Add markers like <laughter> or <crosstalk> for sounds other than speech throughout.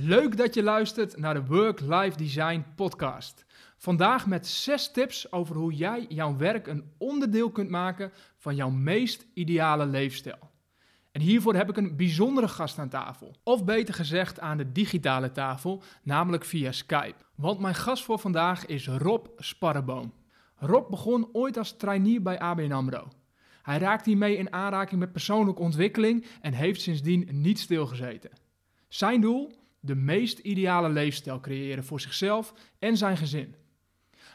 Leuk dat je luistert naar de Work-Life Design podcast. Vandaag met zes tips over hoe jij jouw werk een onderdeel kunt maken van jouw meest ideale leefstijl. En hiervoor heb ik een bijzondere gast aan tafel. Of beter gezegd aan de digitale tafel, namelijk via Skype. Want mijn gast voor vandaag is Rob Sparreboom. Rob begon ooit als trainee bij ABN AMRO. Hij raakte hiermee in aanraking met persoonlijke ontwikkeling en heeft sindsdien niet stilgezeten. Zijn doel? De meest ideale leefstijl creëren voor zichzelf en zijn gezin.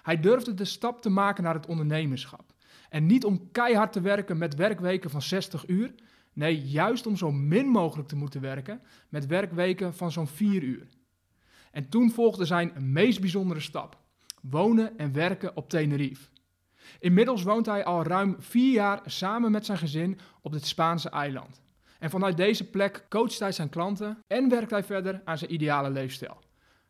Hij durfde de stap te maken naar het ondernemerschap. En niet om keihard te werken met werkweken van 60 uur. Nee, juist om zo min mogelijk te moeten werken met werkweken van zo'n 4 uur. En toen volgde zijn meest bijzondere stap: wonen en werken op Tenerife. Inmiddels woont hij al ruim vier jaar samen met zijn gezin op het Spaanse eiland. En vanuit deze plek coacht hij zijn klanten en werkt hij verder aan zijn ideale leefstijl.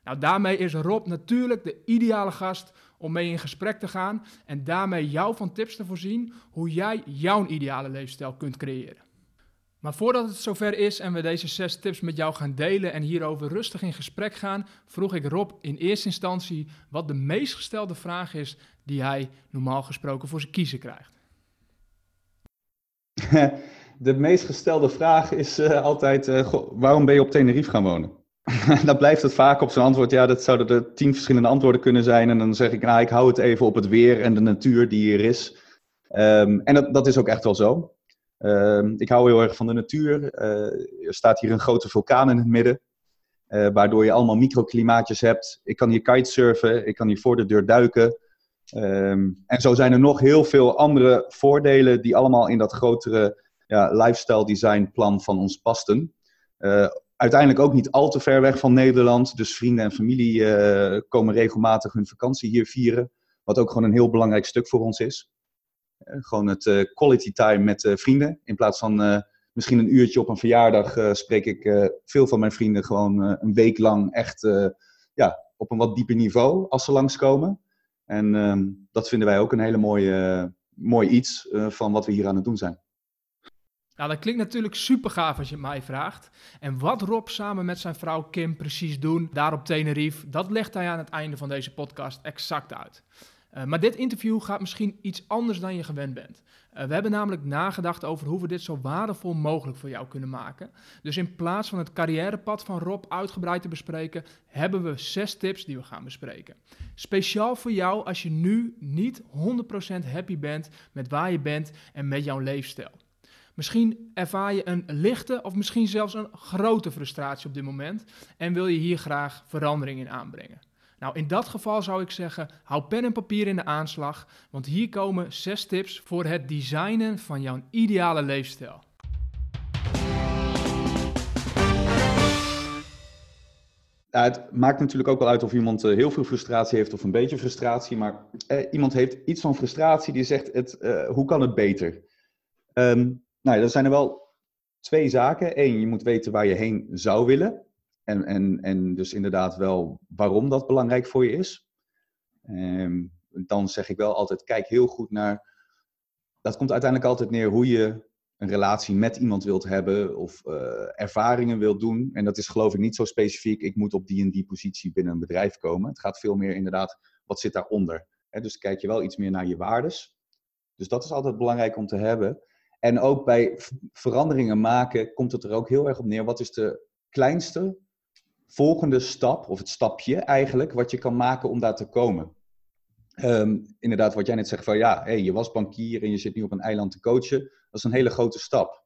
Nou, daarmee is Rob natuurlijk de ideale gast om mee in gesprek te gaan en daarmee jou van tips te voorzien hoe jij jouw ideale leefstijl kunt creëren. Maar voordat het zover is en we deze zes tips met jou gaan delen en hierover rustig in gesprek gaan, vroeg ik Rob in eerste instantie wat de meest gestelde vraag is die hij normaal gesproken voor zijn kiezen krijgt. <laughs> De meest gestelde vraag is uh, altijd: uh, waarom ben je op Tenerife gaan wonen? <laughs> dan blijft het vaak op zijn antwoord. Ja, dat zouden er tien verschillende antwoorden kunnen zijn. En dan zeg ik: nou, ik hou het even op het weer en de natuur die hier is. Um, en dat, dat is ook echt wel zo. Um, ik hou heel erg van de natuur. Uh, er staat hier een grote vulkaan in het midden. waardoor je allemaal microklimaatjes hebt. Ik kan hier kitesurfen. Ik kan hier voor de deur duiken. Um, en zo zijn er nog heel veel andere voordelen die allemaal in dat grotere ja, lifestyle design plan van ons pasten. Uh, uiteindelijk ook niet al te ver weg van Nederland. Dus vrienden en familie uh, komen regelmatig hun vakantie hier vieren. Wat ook gewoon een heel belangrijk stuk voor ons is. Uh, gewoon het quality time met vrienden. In plaats van misschien een uurtje op een verjaardag spreek ik veel van mijn vrienden gewoon een week lang echt ja, op een wat dieper niveau als ze langskomen. En ehm, dat vinden wij ook een hele mooie, mooi iets van wat we hier aan het doen zijn. Nou, dat klinkt natuurlijk super gaaf als je het mij vraagt. En wat Rob samen met zijn vrouw Kim precies doen daar op Tenerife, dat legt hij aan het einde van deze podcast exact uit. Uh, maar dit interview gaat misschien iets anders dan je gewend bent. Uh, we hebben namelijk nagedacht over hoe we dit zo waardevol mogelijk voor jou kunnen maken. Dus in plaats van het carrièrepad van Rob uitgebreid te bespreken, hebben we zes tips die we gaan bespreken. Speciaal voor jou als je nu niet 100% happy bent met waar je bent en met jouw leefstijl. Misschien ervaar je een lichte of misschien zelfs een grote frustratie op dit moment en wil je hier graag verandering in aanbrengen. Nou, in dat geval zou ik zeggen, hou pen en papier in de aanslag, want hier komen zes tips voor het designen van jouw ideale leefstijl. Het maakt natuurlijk ook wel uit of iemand uh, heel veel frustratie heeft of een beetje frustratie. Maar eh, iemand heeft iets van frustratie die zegt: het, uh, hoe kan het beter? Um, nou, dat zijn er wel twee zaken. Eén, je moet weten waar je heen zou willen. En, en, en dus inderdaad wel waarom dat belangrijk voor je is. Um, dan zeg ik wel altijd, kijk heel goed naar... Dat komt uiteindelijk altijd neer hoe je een relatie met iemand wilt hebben of uh, ervaringen wilt doen. En dat is geloof ik niet zo specifiek, ik moet op die en die positie binnen een bedrijf komen. Het gaat veel meer inderdaad, wat zit daaronder? Dus kijk je wel iets meer naar je waardes. Dus dat is altijd belangrijk om te hebben. En ook bij veranderingen maken komt het er ook heel erg op neer. Wat is de kleinste volgende stap, of het stapje eigenlijk, wat je kan maken om daar te komen? Um, inderdaad, wat jij net zegt van ja, hey, je was bankier en je zit nu op een eiland te coachen. Dat is een hele grote stap.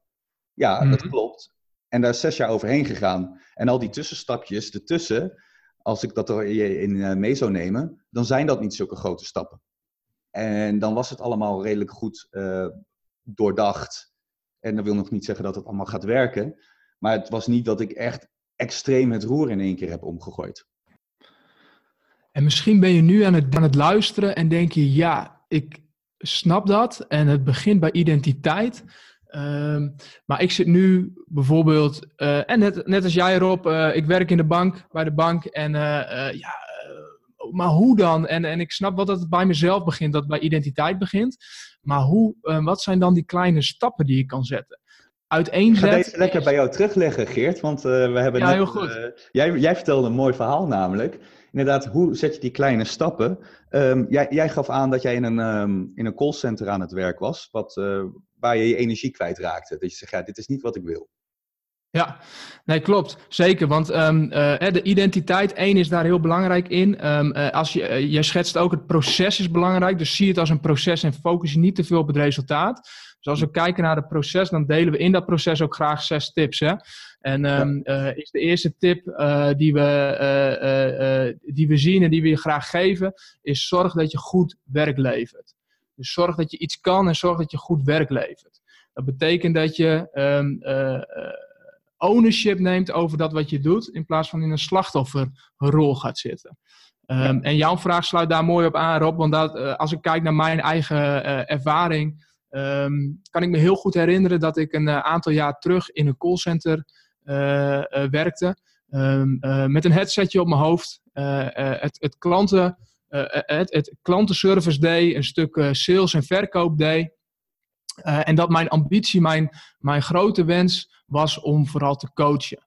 Ja, mm dat mhm. klopt. En daar is zes jaar overheen gegaan. En al die tussenstapjes ertussen, als ik dat er in uh, mee zou nemen, dan zijn dat niet zulke grote stappen. En dan was het allemaal redelijk goed uh, doordacht. En dat wil nog niet zeggen dat het allemaal gaat werken. Maar het was niet dat ik echt extreem het roer in één keer heb omgegooid. En misschien ben je nu aan het, aan het luisteren en denk je, ja, ik snap dat. En het begint bij identiteit. Um, maar ik zit nu bijvoorbeeld, uh, en net, net als jij Rob, uh, ik werk in de bank, bij de bank. En uh, ja, maar hoe dan? En, en ik snap wel dat het bij mezelf begint, dat bij identiteit begint. Maar hoe, uh, wat zijn dan die kleine stappen die je kan zetten? uiteenzet... Ik ga deze lekker bij jou terugleggen, Geert. Want we hebben ja, net, heel goed. jij, jij vertelde een mooi verhaal namelijk. Inderdaad, hoe zet je die kleine stappen? Ehm, jij, jij, gaf aan dat jij in een, um, in een callcenter aan het werk was, wat, waar je je energie kwijtraakte. Dat je zegt, ja, dit is niet wat ik wil. Ja, nee, klopt. Zeker. Want um, uh, de identiteit, één, is daar heel belangrijk in. Um, uh, als je, uh, jij schetst ook, het proces is belangrijk. Dus zie het als een proces en focus je niet te veel op het resultaat. Dus als we kijken naar het proces, dan delen we in dat proces ook graag zes tips. Hè? En um, ja. is de eerste tip die, we, die we zien en die we je graag geven, is zorg dat je goed werk levert. Dus zorg dat je iets kan en zorg dat je goed werk levert. Dat betekent dat je ownership neemt over dat wat je doet, in plaats van in een slachtofferrol gaat zitten. Um, en jouw vraag sluit daar mooi op aan, Rob, want dat, uh, als ik kijk naar mijn eigen uh, ervaring, um, kan ik me heel goed herinneren dat ik een uh, aantal jaar terug in een callcenter werkte, um, met een headsetje op mijn hoofd, het, het, klanten, het, het klantenservice deed, een stuk sales en verkoop deed. en dat mijn ambitie, mijn, mijn grote wens was om vooral te coachen.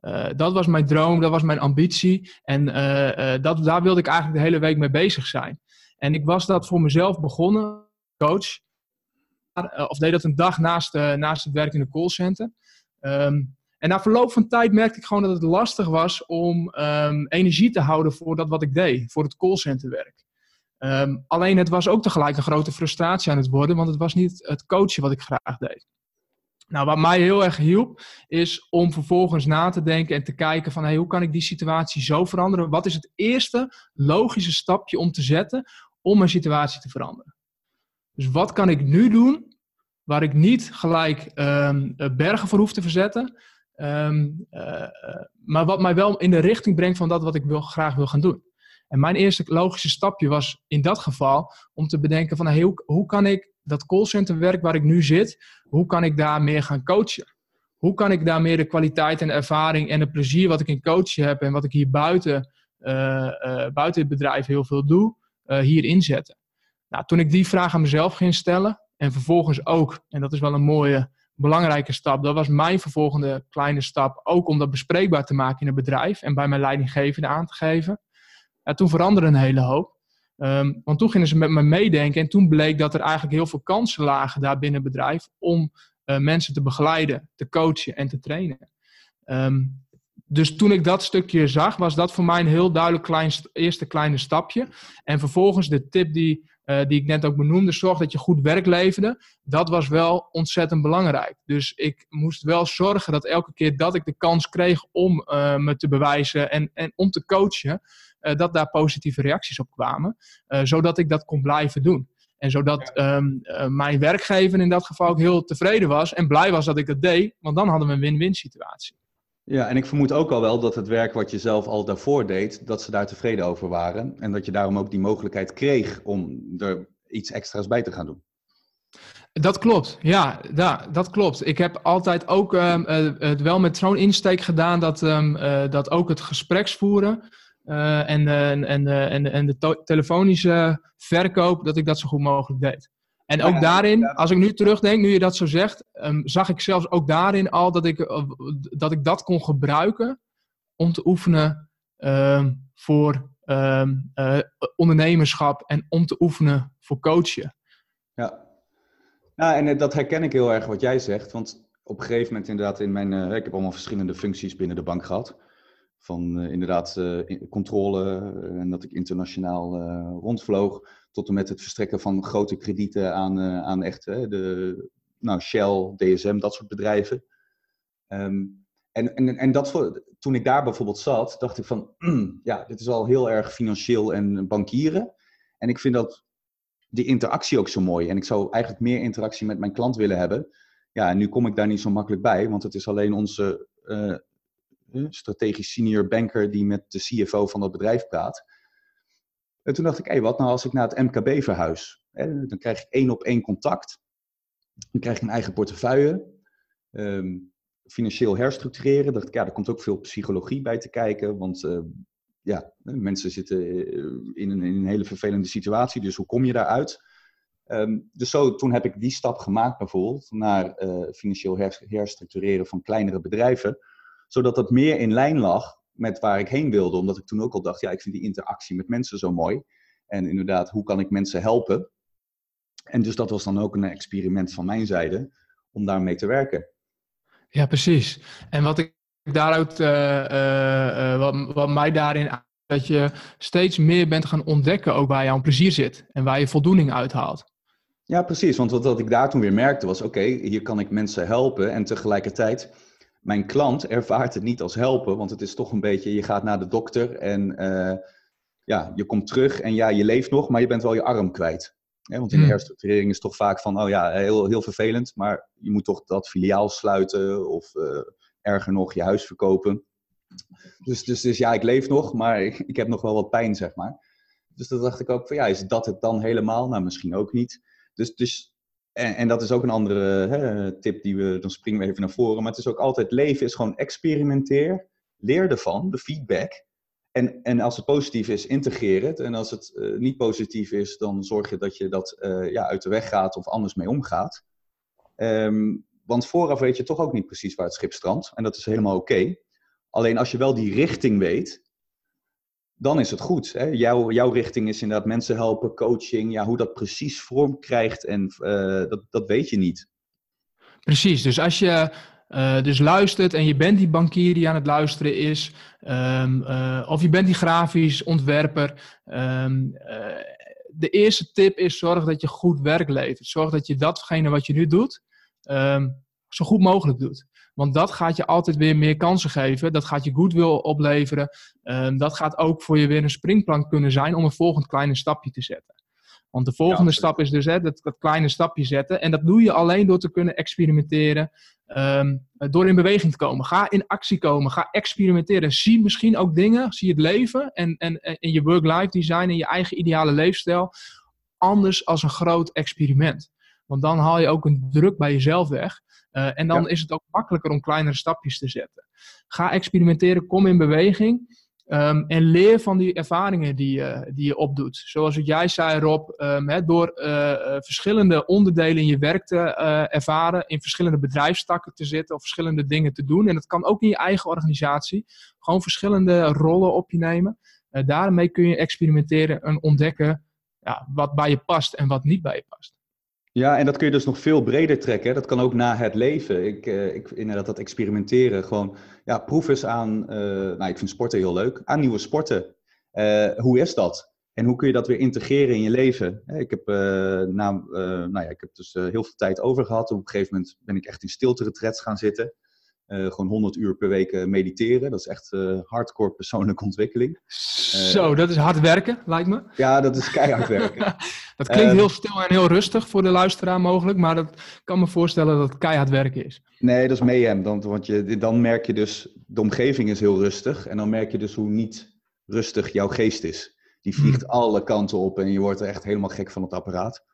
Uh, dat was mijn droom, dat was mijn ambitie. En uh, uh, dat, daar wilde ik eigenlijk de hele week mee bezig zijn. En ik was dat voor mezelf begonnen, coach. of deed dat een dag naast, naast het werk in de callcenter. Um, en na verloop van tijd merkte ik gewoon dat het lastig was om um, energie te houden voor dat wat ik deed, voor het callcenterwerk. Um, alleen het was ook tegelijk een grote frustratie aan het worden, want het was niet het coachen wat ik graag deed. Nou, wat mij heel erg hielp, is om vervolgens na te denken en te kijken van hey, hoe kan ik die situatie zo veranderen? Wat is het eerste logische stapje om te zetten om mijn situatie te veranderen? Dus wat kan ik nu doen waar ik niet gelijk um, bergen voor hoef te verzetten, um, uh, maar wat mij wel in de richting brengt van dat wat ik graag wil gaan doen? En mijn eerste logische stapje was in dat geval om te bedenken van hey, hoe, hoe kan ik dat callcenterwerk waar ik nu zit, hoe kan ik daar meer gaan coachen? Hoe kan ik daar meer de kwaliteit en ervaring en het plezier wat ik in coachen heb en wat ik hier buiten, uh, uh, buiten het bedrijf heel veel doe, uh, hier inzetten? Nou, toen ik die vraag aan mezelf ging stellen en vervolgens ook, en dat is wel een mooie, belangrijke stap, dat was mijn vervolgende kleine stap, ook om dat bespreekbaar te maken in het bedrijf en bij mijn leidinggevende aan te geven. Toen veranderde een hele hoop. Um, want toen gingen ze met me meedenken en toen bleek dat er eigenlijk heel veel kansen lagen daar binnen het bedrijf om uh, mensen te begeleiden, te coachen en te trainen. Um, dus toen ik dat stukje zag, was dat voor mij een heel duidelijk klein, eerste kleine stapje. En vervolgens de tip die, uh, die ik net ook benoemde, zorg dat je goed werk leverde, dat was wel ontzettend belangrijk. Dus ik moest wel zorgen dat elke keer dat ik de kans kreeg om uh, me te bewijzen en, en om te coachen, dat daar positieve reacties op kwamen, uh, zodat ik dat kon blijven doen. En zodat ja. um, uh, mijn werkgever in dat geval ook heel tevreden was en blij was dat ik dat deed, want dan hadden we een win-win situatie. Ja, en ik vermoed ook al wel dat het werk wat je zelf al daarvoor deed, dat ze daar tevreden over waren. En dat je daarom ook die mogelijkheid kreeg om er iets extra's bij te gaan doen. Dat klopt, ja, ja, dat klopt. Ik heb altijd ook um, uh, het wel met zo'n insteek gedaan dat, um, uh, dat ook het gespreksvoeren uh, en, en, en, en, en de telefonische verkoop, dat ik dat zo goed mogelijk deed. En ook ja, daarin, ja. als ik nu terugdenk, nu je dat zo zegt, um, zag ik zelfs ook daarin al dat ik, uh, dat ik dat kon gebruiken om te oefenen um, voor um, uh, ondernemerschap en om te oefenen voor coachen. Ja, nou, en dat herken ik heel erg wat jij zegt, want op een gegeven moment inderdaad in mijn, ik heb allemaal verschillende functies binnen de bank gehad. Van uh, inderdaad uh, controle en dat ik internationaal rondvloog tot en met het verstrekken van grote kredieten aan, aan echt de nou, Shell, DSM, dat soort bedrijven. Um, en, en, en dat, toen ik daar bijvoorbeeld zat, dacht ik van, <clears throat> ja, dit is al heel erg financieel en bankieren. En ik vind dat die interactie ook zo mooi. En ik zou eigenlijk meer interactie met mijn klant willen hebben. Ja, en nu kom ik daar niet zo makkelijk bij, want het is alleen onze strategisch senior banker die met de CFO van dat bedrijf praat. En toen dacht ik, hé, wat nou als ik naar het MKB verhuis? Hè, dan krijg ik één op één contact. Dan krijg ik een eigen portefeuille. Um, financieel herstructureren. Dacht ik, ja, er komt ook veel psychologie bij te kijken. Want uh, ja, mensen zitten in een, in een, hele vervelende situatie. Dus hoe kom je daaruit? Ehm, dus zo, toen heb ik die stap gemaakt bijvoorbeeld naar financieel herstructureren van kleinere bedrijven, zodat dat meer in lijn lag met waar ik heen wilde. Omdat ik toen ook al dacht, ja, ik vind die interactie met mensen zo mooi. En inderdaad, hoe kan ik mensen helpen? En dus dat was dan ook een experiment van mijn zijde om daarmee te werken. Ja, precies. En wat ik daaruit, uh, wat, wat mij daarin dat je steeds meer bent gaan ontdekken ook waar jouw plezier zit en waar je voldoening uithaalt. Ja, precies. Want wat, wat ik daar toen weer merkte was, oké, hier kan ik mensen helpen en tegelijkertijd, mijn klant ervaart het niet als helpen, want het is toch een beetje, je gaat naar de dokter en ja, je komt terug en ja, je leeft nog, maar je bent wel je arm kwijt. want in de hmm. herstructurering is toch vaak van, oh ja, heel, heel vervelend, maar je moet toch dat filiaal sluiten of uh, erger nog je huis verkopen. Dus, dus, dus ja, ik leef nog, maar ik, <laughs> ik heb nog wel wat pijn, zeg maar. Dus dat dacht ik ook van, ja, is dat het dan helemaal? Nou, misschien ook niet. Dus, dus en, en dat is ook een andere hè, tip die we, dan springen we even naar voren. Maar het is ook altijd, leven is gewoon experimenteer, leer ervan, de feedback. En, en als het positief is, integreer het. En als het uh, niet positief is, dan zorg je dat je dat uh, ja, uit de weg gaat of anders mee omgaat. Um, want vooraf weet je toch ook niet precies waar het schip strandt. En dat is helemaal oké. Alleen als je wel die richting weet, dan is het goed. Hè? Jouw, jouw richting is inderdaad mensen helpen, coaching. Ja, hoe dat precies vorm krijgt, en, uh, dat, dat weet je niet. Precies, dus als je uh, dus luistert en je bent die bankier die aan het luisteren is, um, uh, of je bent die grafisch ontwerper. Uh, de eerste tip is zorg dat je goed werk levert. Zorg dat je datgene wat je nu doet, um, zo goed mogelijk doet. Want dat gaat je altijd weer meer kansen geven. Dat gaat je goodwill opleveren. dat gaat ook voor je weer een springplank kunnen zijn om een volgend kleine stapje te zetten. Want de volgende stap is dus hè, dat, dat, kleine stapje zetten. En dat doe je alleen door te kunnen experimenteren. Um, door in beweging te komen. Ga in actie komen. Ga experimenteren. Zie misschien ook dingen. Zie het leven en, en, en je work-life design en je eigen ideale leefstijl anders als een groot experiment. Want dan haal je ook een druk bij jezelf weg. Uh, en dan is het ook makkelijker om kleinere stapjes te zetten. Ga experimenteren, kom in beweging. Um, en leer van die ervaringen die, uh, die je opdoet. Zoals jij zei, Rob, um, door uh, verschillende onderdelen in je werk te ervaren, in verschillende bedrijfstakken te zitten of verschillende dingen te doen. En dat kan ook in je eigen organisatie. Gewoon verschillende rollen op je nemen. daarmee kun je experimenteren en ontdekken ja, wat bij je past en wat niet bij je past. Ja, en dat kun je dus nog veel breder trekken. Dat kan ook na het leven. Ik, uh, ik inderdaad dat experimenteren. Gewoon, ja, proef eens aan, uh, nou ik vind sporten heel leuk, aan nieuwe sporten. Uh, hoe is dat? En hoe kun je dat weer integreren in je leven? Ik heb, na, nou ja, ik heb dus heel veel tijd over gehad. Op een gegeven moment ben ik echt in stilte gaan zitten. Uh, gewoon 100 uur per week uh, mediteren. Dat is echt uh, hardcore persoonlijke ontwikkeling. Zo, dat is hard werken, lijkt me. Ja, dat is keihard werken. <laughs> dat klinkt heel stil en heel rustig voor de luisteraar mogelijk, maar dat kan me voorstellen dat het keihard werken is. Nee, dat is mayhem. Dan, want je, dan merk je dus, de omgeving is heel rustig. En dan merk je dus hoe niet rustig jouw geest is. Die vliegt hmm. alle kanten op en je wordt er echt helemaal gek van het apparaat.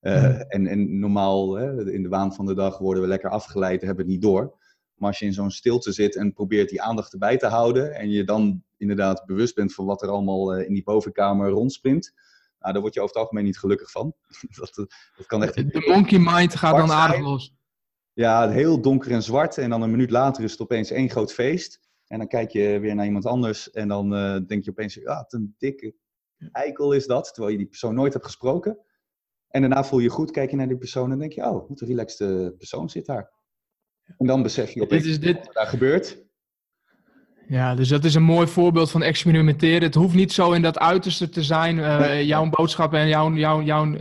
Hmm. en, en normaal, hè, in de waan van de dag, worden we lekker afgeleid, hebben het niet door. Maar als je in zo'n stilte zit en probeert die aandacht erbij te houden en je dan inderdaad bewust bent van wat er allemaal eh, in die bovenkamer rondsprint, nou, daar word je over het algemeen niet gelukkig van. <laughs> dat, dat kan echt de monkey mind gaat dan aardig los. Ja, heel donker en zwart. En dan een minuut later is het opeens één groot feest. En dan kijk je weer naar iemand anders en dan uh, denk je opeens, ja, wat een dikke eikel is dat. Terwijl je die persoon nooit hebt gesproken. En daarna voel je goed, kijk je naar die persoon en denk je, oh, wat een relaxte persoon zit daar. En dan besef je opeens dit is dit... wat daar gebeurt. Ja, dus dat is een mooi voorbeeld van experimenteren. Het hoeft niet zo in dat uiterste te zijn. Uh, jouw boodschap en jouw, jouw, jouw,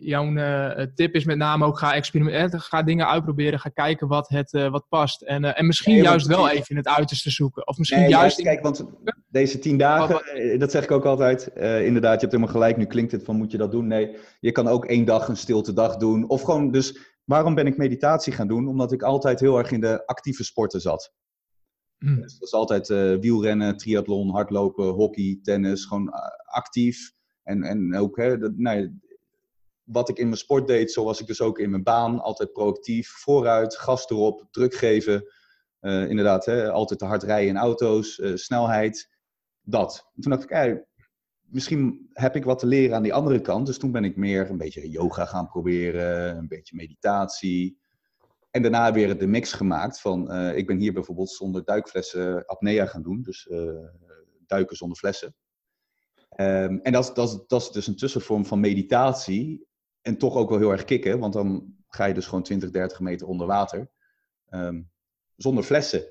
jouw uh, tip is met name ook ga experimenteren. Ga dingen uitproberen. Ga kijken wat, het, uh, wat past. En, en misschien juist wel even in het uiterste zoeken. Of misschien nee, juist... Kijk, want deze tien dagen, dat zeg ik ook altijd. inderdaad, je hebt helemaal gelijk. Nu klinkt het van moet je dat doen? Nee, je kan ook één dag een stilte dag doen. Of gewoon dus Waarom ben ik meditatie gaan doen? Omdat ik altijd heel erg in de actieve sporten zat. Mm. Dus dat is altijd uh, wielrennen, triathlon, hardlopen, hockey, tennis. Gewoon uh, actief. En, en ook hè, dat, nou, wat ik in mijn sport deed, zo was ik dus ook in mijn baan. Altijd proactief, vooruit, gas erop, druk geven. Uh, inderdaad, hè, altijd te hard rijden in auto's, snelheid. Dat. En toen dacht ik, misschien heb ik wat te leren aan die andere kant. Dus toen ben ik meer een beetje yoga gaan proberen, een beetje meditatie. En daarna weer de mix gemaakt van, uh, ik ben hier bijvoorbeeld zonder duikflessen apnea gaan doen. Dus uh, duiken zonder flessen. Um, en dat, dat, dat is dus een tussenvorm van meditatie. En toch ook wel heel erg kicken, want dan ga je dus gewoon 20, 30 meter onder water. Um, zonder flessen.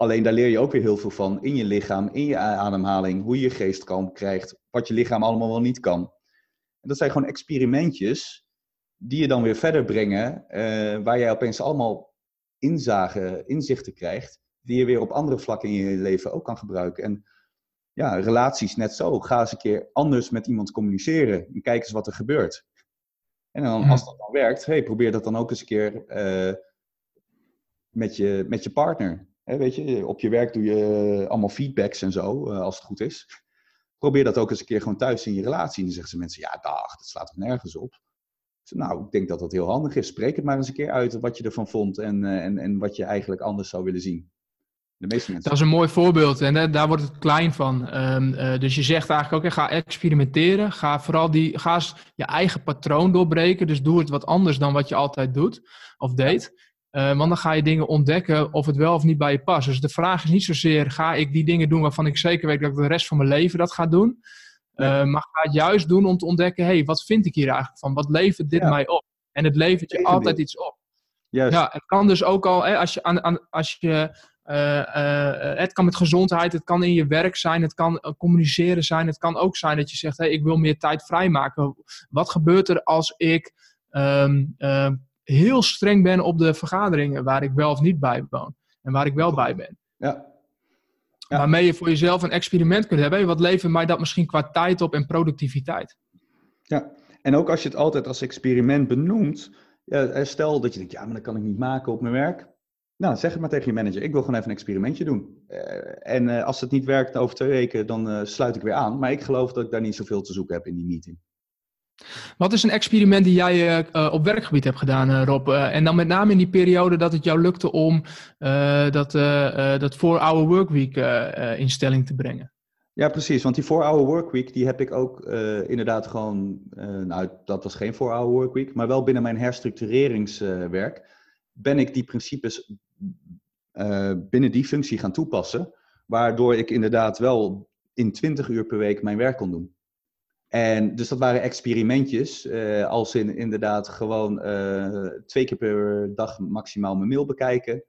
Alleen daar leer je ook weer heel veel van in je lichaam, in je ademhaling, hoe je je geest kalm krijgt, wat je lichaam allemaal wel niet kan. En dat zijn gewoon experimentjes die je dan weer verder brengen, uh, waar jij opeens allemaal inzagen, inzichten krijgt, die je weer op andere vlakken in je leven ook kan gebruiken. En ja, relaties net zo. Ga eens een keer anders met iemand communiceren en kijk eens wat er gebeurt. En dan, als dat dan werkt, hey, probeer dat dan ook eens een keer uh, met, je, met je partner. Hè, op je werk doe je allemaal feedbacks en zo, uh, als het goed is. Probeer dat ook eens een keer gewoon thuis in je relatie. En dan zeggen ze mensen, ja dag, dat slaat toch nergens op. Nou, ik denk dat dat heel handig is. Spreek het maar eens een keer uit wat je ervan vond en, uh, en, en wat je eigenlijk anders zou willen zien. De meeste mensen. Dat is een mooi voorbeeld en daar wordt het klein van. Uh, dus je zegt eigenlijk ook, ga experimenteren. Ga vooral die, ga je eigen patroon doorbreken. Dus doe het wat anders dan wat je altijd doet of deed. Uh, want dan ga je dingen ontdekken of het wel of niet bij je past. Dus de vraag is niet zozeer, ga ik die dingen doen waarvan ik zeker weet dat ik de rest van mijn leven dat ga doen. Uh, maar ga het juist doen om te ontdekken, hé, hey, wat vind ik hier eigenlijk van? Wat levert dit ja. mij op? En het levert je altijd iets op. Juist. Ja, het kan dus ook al, hè, als je, aan, aan, als je uh, uh, het kan met gezondheid, het kan in je werk zijn, het kan communiceren zijn. Het kan ook zijn dat je zegt, hey, ik wil meer tijd vrijmaken. Wat gebeurt er als ik um, uh, heel streng ben op de vergaderingen waar ik wel of niet bij woon? En waar ik wel bij ben. Ja. ja. Waarmee je voor jezelf een experiment kunt hebben. Wat levert mij dat misschien qua tijd op en productiviteit? Ja, en ook als je het altijd als experiment benoemt. Ja, stel dat je denkt, ja, maar dat kan ik niet maken op mijn werk nou, zeg het maar tegen je manager. Ik wil gewoon even een experimentje doen. Uh, en uh, als het niet werkt over twee weken, dan sluit ik weer aan. Maar ik geloof dat ik daar niet zoveel te zoeken heb in die meeting. Wat is een experiment die jij op werkgebied hebt gedaan, Rob? en dan met name in die periode dat het jou lukte om dat, dat 4-hour workweek in stelling te brengen? Ja, precies. Want die 4-hour workweek, die heb ik ook inderdaad gewoon... nou, dat was geen 4-hour workweek, maar wel binnen mijn herstructureringswerk ben ik die principes binnen die functie gaan toepassen, waardoor ik inderdaad wel in 20 uur per week mijn werk kon doen. En dus dat waren experimentjes, uh, als in inderdaad gewoon uh, twee keer per dag maximaal mijn mail bekijken.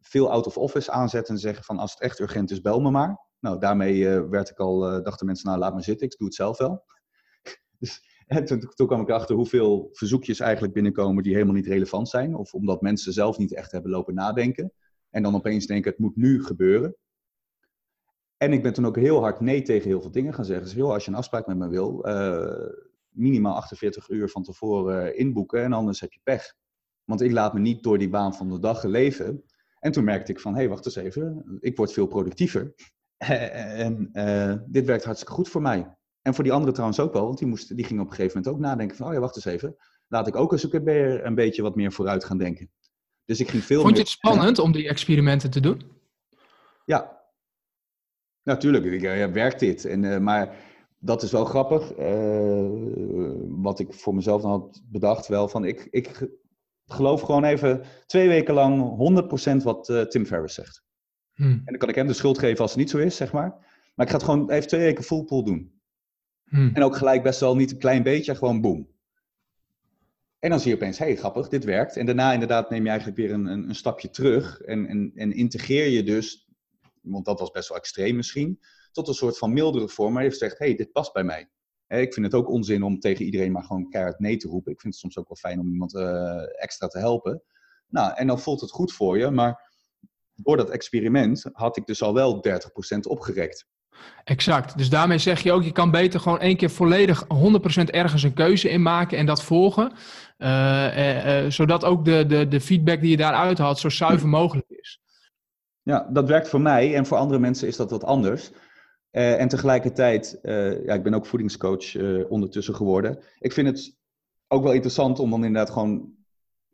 veel out of office aanzetten en zeggen van als het echt urgent is, bel me maar. Nou, daarmee werd ik al, dachten mensen, nou laat me zitten, ik doe het zelf wel. <laughs> dus en toen, toen, kwam ik erachter hoeveel verzoekjes eigenlijk binnenkomen die helemaal niet relevant zijn. Of omdat mensen zelf niet echt hebben lopen nadenken. En dan opeens denken, het moet nu gebeuren. En ik ben toen ook heel hard nee tegen heel veel dingen gaan zeggen. Dus als je een afspraak met me wil, uh, minimaal 48 uur van tevoren inboeken en anders heb je pech. Want ik laat me niet door die baan van de dag leven. En toen merkte ik van, hé, hey, wacht eens even, ik word veel productiever. <laughs> en uh, dit werkt hartstikke goed voor mij. En voor die anderen trouwens ook wel, want die, moesten, die gingen op een gegeven moment ook nadenken van, oh ja, wacht eens even, laat ik ook eens een, keer een beetje wat meer vooruit gaan denken. Dus ik ging veel Vond je het spannend om die experimenten te doen? Ja. Natuurlijk, ja, werkt dit? En, uh, maar dat is wel grappig. Uh, wat ik voor mezelf dan had bedacht wel, van ik, ik geloof gewoon even twee weken lang 100% wat uh, Tim Ferriss zegt. Hmm. En dan kan ik hem de schuld geven als het niet zo is, zeg maar. Maar ik ga het gewoon even twee weken full pool doen. Hmm. En ook gelijk best wel niet een klein beetje, gewoon boom. En dan zie je opeens, hé, hey, grappig, dit werkt. En daarna inderdaad neem je eigenlijk weer een, een, een stapje terug en, en, en, integreer je dus, want dat was best wel extreem misschien, tot een soort van mildere vorm, maar je zegt, hé, hey, dit past bij mij. ik vind het ook onzin om tegen iedereen maar gewoon keihard nee te roepen. Ik vind het soms ook wel fijn om iemand uh, extra te helpen. Nou, en dan voelt het goed voor je, maar door dat experiment had ik dus al wel 30% opgerekt. Exact. Dus daarmee zeg je ook, je kan beter gewoon één keer volledig 100% ergens een keuze in maken en dat volgen. Uh, uh, zodat ook de, de, de feedback die je daaruit haalt zo zuiver mogelijk is. Ja, dat werkt voor mij en voor andere mensen is dat wat anders. en tegelijkertijd, ja, ik ben ook voedingscoach ondertussen geworden. Ik vind het ook wel interessant om dan inderdaad gewoon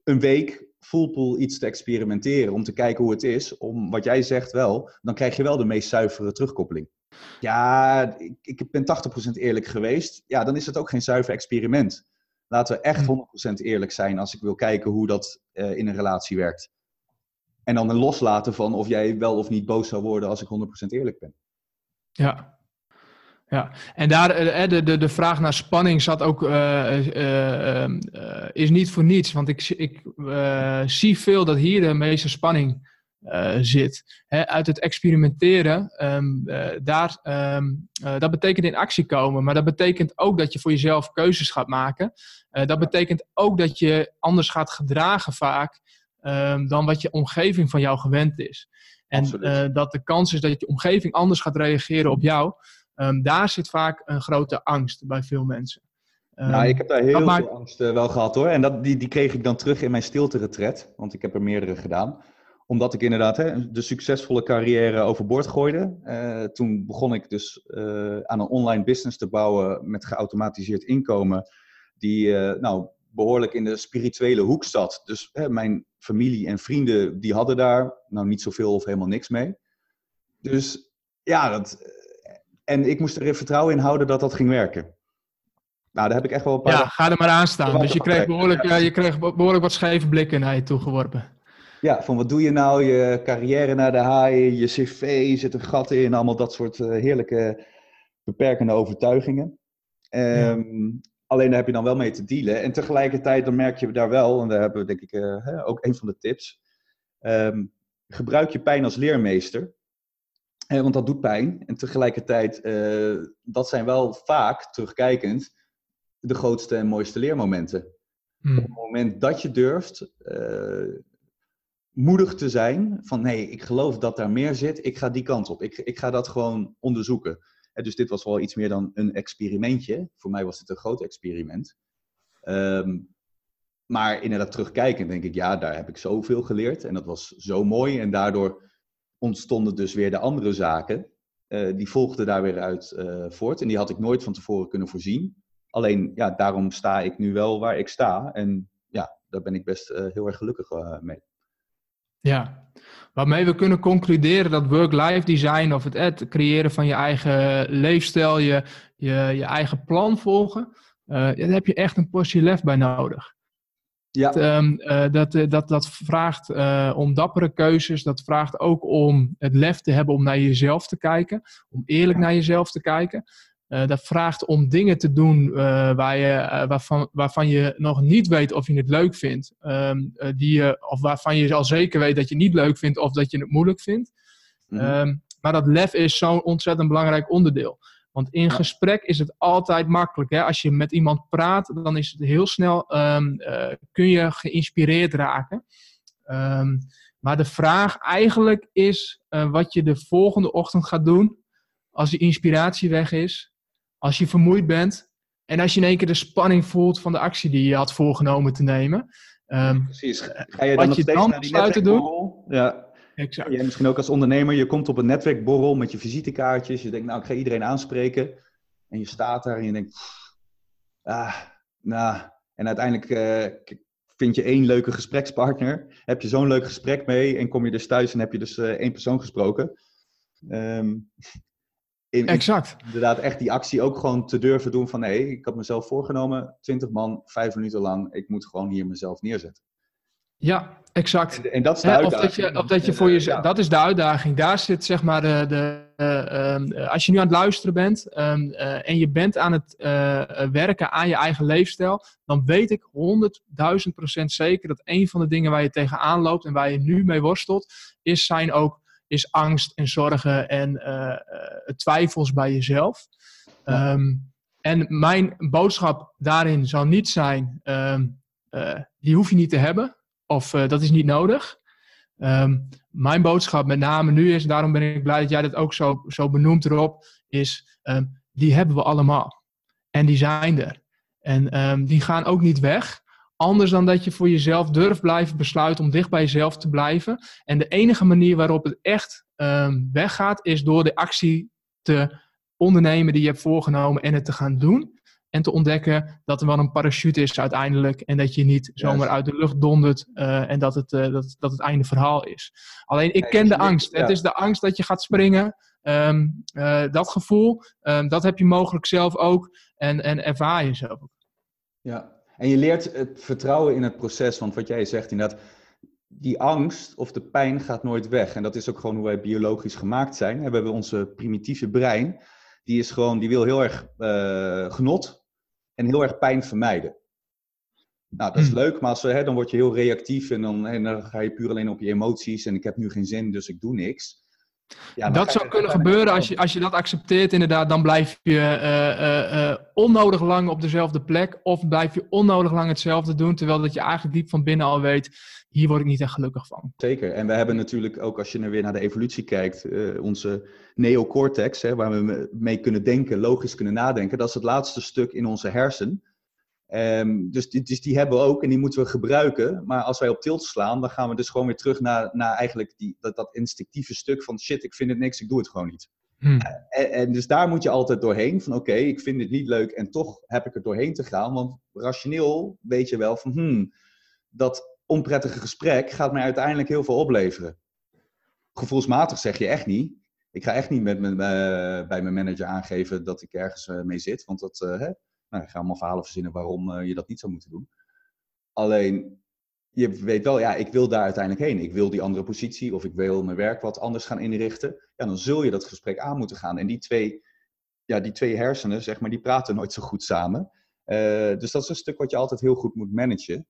een week full pool iets te experimenteren. Om te kijken hoe het is. Om wat jij zegt wel, dan krijg je wel de meest zuivere terugkoppeling. Ja, ik, ik ben 80% eerlijk geweest. Ja, dan is het ook geen zuiver experiment. Laten we echt 100% hm. eerlijk zijn als ik wil kijken hoe dat in een relatie werkt. En dan loslaten van of jij wel of niet boos zou worden als ik 100% eerlijk ben. Ja, ja, en daar uh, de, de, de vraag naar spanning zat ook, uh, is niet voor niets. Want ik, ik zie veel dat hier de meeste spanning zit. Uit het experimenteren, um, daar, um, dat betekent in actie komen. Maar dat betekent ook dat je voor jezelf keuzes gaat maken. dat betekent ook dat je anders gaat gedragen vaak um, dan wat je omgeving van jou gewend is. En dat de kans is dat je omgeving anders gaat reageren op jou. Um, daar zit vaak een grote angst bij veel mensen. Um, nou, ik heb daar heel veel angst uh, wel gehad hoor. En dat, die, die kreeg ik dan terug in mijn stilte-retret. Want ik heb er meerdere gedaan. Omdat ik inderdaad hè, de succesvolle carrière overboord gooide. Uh, toen begon ik dus aan een online business te bouwen met geautomatiseerd inkomen. Die nou, behoorlijk in de spirituele hoek zat. Dus hè, mijn familie en vrienden die hadden daar nou niet zoveel of helemaal niks mee. Dus ja, dat, en ik moest er vertrouwen in houden dat dat ging werken. Nou, daar heb ik echt wel een paar... Ja, ga er maar aan staan. Dus je kreeg, behoorlijk, ja. je kreeg behoorlijk wat scheve blikken naar je toegeworpen. Ja, van wat doe je nou? Je carrière naar de haaien, je cv zit een gat in. Allemaal dat soort uh, heerlijke beperkende overtuigingen. Um, Alleen daar heb je dan wel mee te dealen. En tegelijkertijd dan merk je daar wel, en daar hebben we denk ik uh, ook een van de tips. Um, gebruik je pijn als leermeester. Eh, want dat doet pijn. En tegelijkertijd, uh, dat zijn wel vaak, terugkijkend, de grootste en mooiste leermomenten. Hmm. Op het moment dat je durft uh, moedig te zijn, van nee, ik geloof dat daar meer zit, ik ga die kant op. Ik, ik ga dat gewoon onderzoeken. Dus dit was wel iets meer dan een experimentje. Voor mij was dit een groot experiment. Um, maar inderdaad terugkijkend denk ik, ja, daar heb ik zoveel geleerd. En dat was zo mooi. En daardoor ontstonden dus weer de andere zaken. Uh, die volgden daar weer uit uh, voort. En die had ik nooit van tevoren kunnen voorzien. Alleen, ja, daarom sta ik nu wel waar ik sta. En ja, daar ben ik best uh, heel erg gelukkig mee. Ja, waarmee we kunnen concluderen dat work-life design of het, het creëren van je eigen leefstijl, je, je, je eigen plan volgen, daar heb je echt een portie lef bij nodig. Ja. Dat, um, uh, dat, uh, dat, dat vraagt uh, om dappere keuzes. Dat vraagt ook om het lef te hebben om naar jezelf te kijken. Om eerlijk naar jezelf te kijken. Dat vraagt om dingen te doen waar je, waarvan, waarvan je nog niet weet of je het leuk vindt. Um, die je, of waarvan je al zeker weet dat je het niet leuk vindt of dat je het moeilijk vindt. Mm -hmm. um, maar dat lef is zo'n ontzettend belangrijk onderdeel. Want in gesprek is het altijd makkelijk. Hè? Als je met iemand praat, dan is het heel snel, um, uh, kun je geïnspireerd raken. Maar de vraag eigenlijk is wat je de volgende ochtend gaat doen als die inspiratie weg is, als je vermoeid bent en als je in één keer de spanning voelt van de actie die je had voorgenomen te nemen. Um, Precies. Ga je dan wat je dan besluiten doen? Ja. Exact. Jij misschien ook als ondernemer, je komt op een netwerkborrel met je visitekaartjes. Je denkt, nou, ik ga iedereen aanspreken. En je staat daar en je denkt, ah, nou. En uiteindelijk uh, vind je één leuke gesprekspartner. Heb je zo'n leuk gesprek mee en kom je dus thuis en heb je dus uh, één persoon gesproken. Um, in, exact. Inderdaad, echt die actie ook gewoon te durven doen van, nee, ik had mezelf voorgenomen, 20 man, vijf minuten lang, ik moet gewoon hier mezelf neerzetten. Ja, exact. En, en dat is de uitdaging. Of dat, je, of dat je voor je, ja. dat is de uitdaging. Daar zit zeg maar de, de uh, um, als je nu aan het luisteren bent um, uh, en je bent aan het uh, werken aan je eigen leefstijl, dan weet ik 100.000% zeker dat een van de dingen waar je tegenaan loopt en waar je nu mee worstelt, is zijn ook is angst en zorgen en twijfels bij jezelf. Ja. Um, en mijn boodschap daarin zou niet zijn, die hoef je niet te hebben. Of uh, dat is niet nodig. Um, mijn boodschap met name nu is, daarom ben ik blij dat jij dat ook zo, zo benoemt erop, is um, die hebben we allemaal. En die zijn er. En die gaan ook niet weg. Anders dan dat je voor jezelf durft blijven besluiten om dicht bij jezelf te blijven. En de enige manier waarop het echt weggaat, is door de actie te ondernemen die je hebt voorgenomen en het te gaan doen. En te ontdekken dat er wel een parachute is uiteindelijk. En dat je niet zomaar uit de lucht dondert uh, en dat het, dat, dat het einde verhaal is. Alleen ik ken de angst. Het is de angst dat je gaat springen. Um, dat gevoel, um, dat heb je mogelijk zelf ook. En, en ervaar je zelf ook. Ja, en je leert het vertrouwen in het proces. Want wat jij zegt inderdaad, die angst of de pijn gaat nooit weg. En dat is ook gewoon hoe wij biologisch gemaakt zijn. We hebben onze primitieve brein, die is gewoon, die wil heel erg uh, genot en heel erg pijn vermijden. Nou, dat is hmm. leuk, maar als, hè, dan word je heel reactief en dan, en dan ga je puur alleen op je emoties en ik heb nu geen zin, dus ik doe niks. Ja, dat zou kunnen gebeuren als je, als je dat accepteert, inderdaad. Dan blijf je uh, uh, onnodig lang op dezelfde plek. Of blijf je onnodig lang hetzelfde doen. Terwijl dat je eigenlijk diep van binnen al weet. Hier word ik niet echt gelukkig van. Zeker. En we hebben natuurlijk ook, als je weer naar de evolutie kijkt, onze neocortex, hè, waar we mee kunnen denken, logisch kunnen nadenken. Dat is het laatste stuk in onze hersen. Um, dus, die, dus die hebben we ook en die moeten we gebruiken. Maar als wij op tilt slaan, dan gaan we dus gewoon weer terug naar, naar eigenlijk die, dat, dat instinctieve stuk van shit, ik vind het niks, ik doe het gewoon niet. Hmm. En, en, dus daar moet je altijd doorheen van oké, ik vind het niet leuk en toch heb ik er doorheen te gaan. Want rationeel weet je wel van hmm, dat onprettige gesprek gaat mij uiteindelijk heel veel opleveren. Gevoelsmatig zeg je echt niet. Ik ga echt niet met mijn, uh, bij mijn manager aangeven dat ik ergens uh, mee zit, want dat... Uh, nou, ga allemaal verhalen verzinnen waarom uh, je dat niet zou moeten doen. Alleen, je weet wel, ja, ik wil daar uiteindelijk heen. Ik wil die andere positie of ik wil mijn werk wat anders gaan inrichten. Ja, dan zul je dat gesprek aan moeten gaan. En die twee, ja, die twee hersenen, zeg maar, die praten nooit zo goed samen. Uh, dus dat is een stuk wat je altijd heel goed moet managen.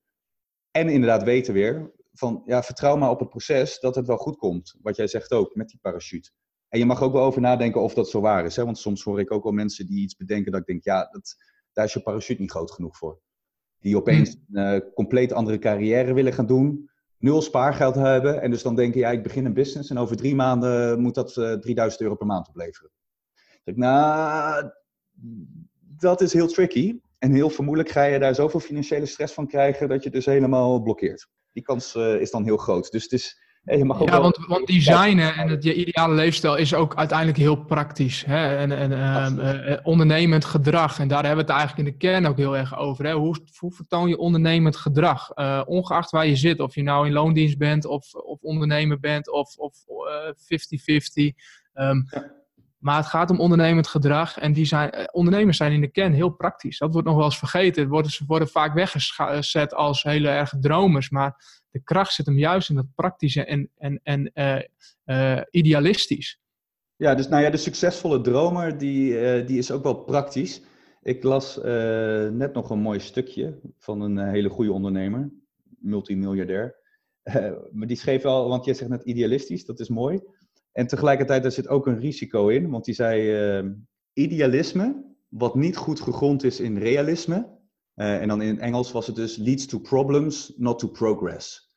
En inderdaad weten weer van, ja, vertrouw maar op het proces dat het wel goed komt. Wat jij zegt ook, met die parachute. En je mag ook wel over nadenken of dat zo waar is. Hè? Want soms hoor ik ook wel mensen die iets bedenken dat ik denk, ja, dat, daar is je parachute niet groot genoeg voor. Die opeens hmm. een uh, compleet andere carrière willen gaan doen, nul spaargeld hebben en dus dan denken, ja, ik begin een business en over drie maanden moet dat uh, eh, 3000 euro per maand opleveren. Denk nou, dat is heel tricky. En heel vermoedelijk ga je daar zoveel financiële stress van krijgen dat je dus helemaal blokkeert. Die kans uh, is dan heel groot. Dus het is, je mag ook ja, want, want designen en het, je ideale leefstijl is ook uiteindelijk heel praktisch. Hè? En, en uh, ondernemend gedrag. En daar hebben we het eigenlijk in de kern ook heel erg over. Hè? Hoe, hoe vertoon je ondernemend gedrag? Uh, ongeacht waar je zit, of je nou in loondienst bent, of, of ondernemer bent, of 50-50. Um, ehm, Maar het gaat om ondernemend gedrag. En die zijn, ondernemers zijn in de kern heel praktisch. Dat wordt nog wel eens vergeten. Worden, ze worden vaak weggezet als hele erg dromers. Maar de kracht zit hem juist in dat praktische en, en, en uh, idealistisch. Ja, dus nou ja, de succesvolle dromer, die, uh, die is ook wel praktisch. Ik las net nog een mooi stukje van een hele goede ondernemer, multimiljardair. maar die schreef al, want jij zegt net idealistisch, dat is mooi. En tegelijkertijd, er zit ook een risico in, want die zei, idealisme, wat niet goed gegrond is in realisme, uh, en dan in het Engels was het dus leads to problems, not to progress.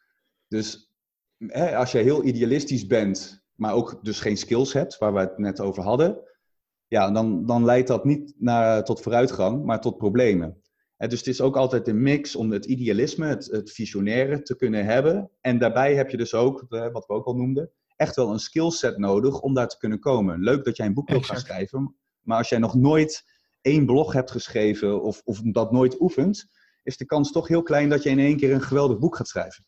Dus hè, als je heel idealistisch bent, maar ook dus geen skills hebt, waar we het net over hadden, ja, dan, dan leidt dat niet naar, tot vooruitgang, maar tot problemen. En dus het is ook altijd een mix om het idealisme, het, het visionaire te kunnen hebben. En daarbij heb je dus ook, wat we ook al noemden, echt wel een skillset nodig om daar te kunnen komen. Leuk dat jij een boek wil gaan schrijven, maar als jij nog nooit één blog hebt geschreven of, of dat nooit oefent, is de kans toch heel klein dat je in één keer een geweldig boek gaat schrijven.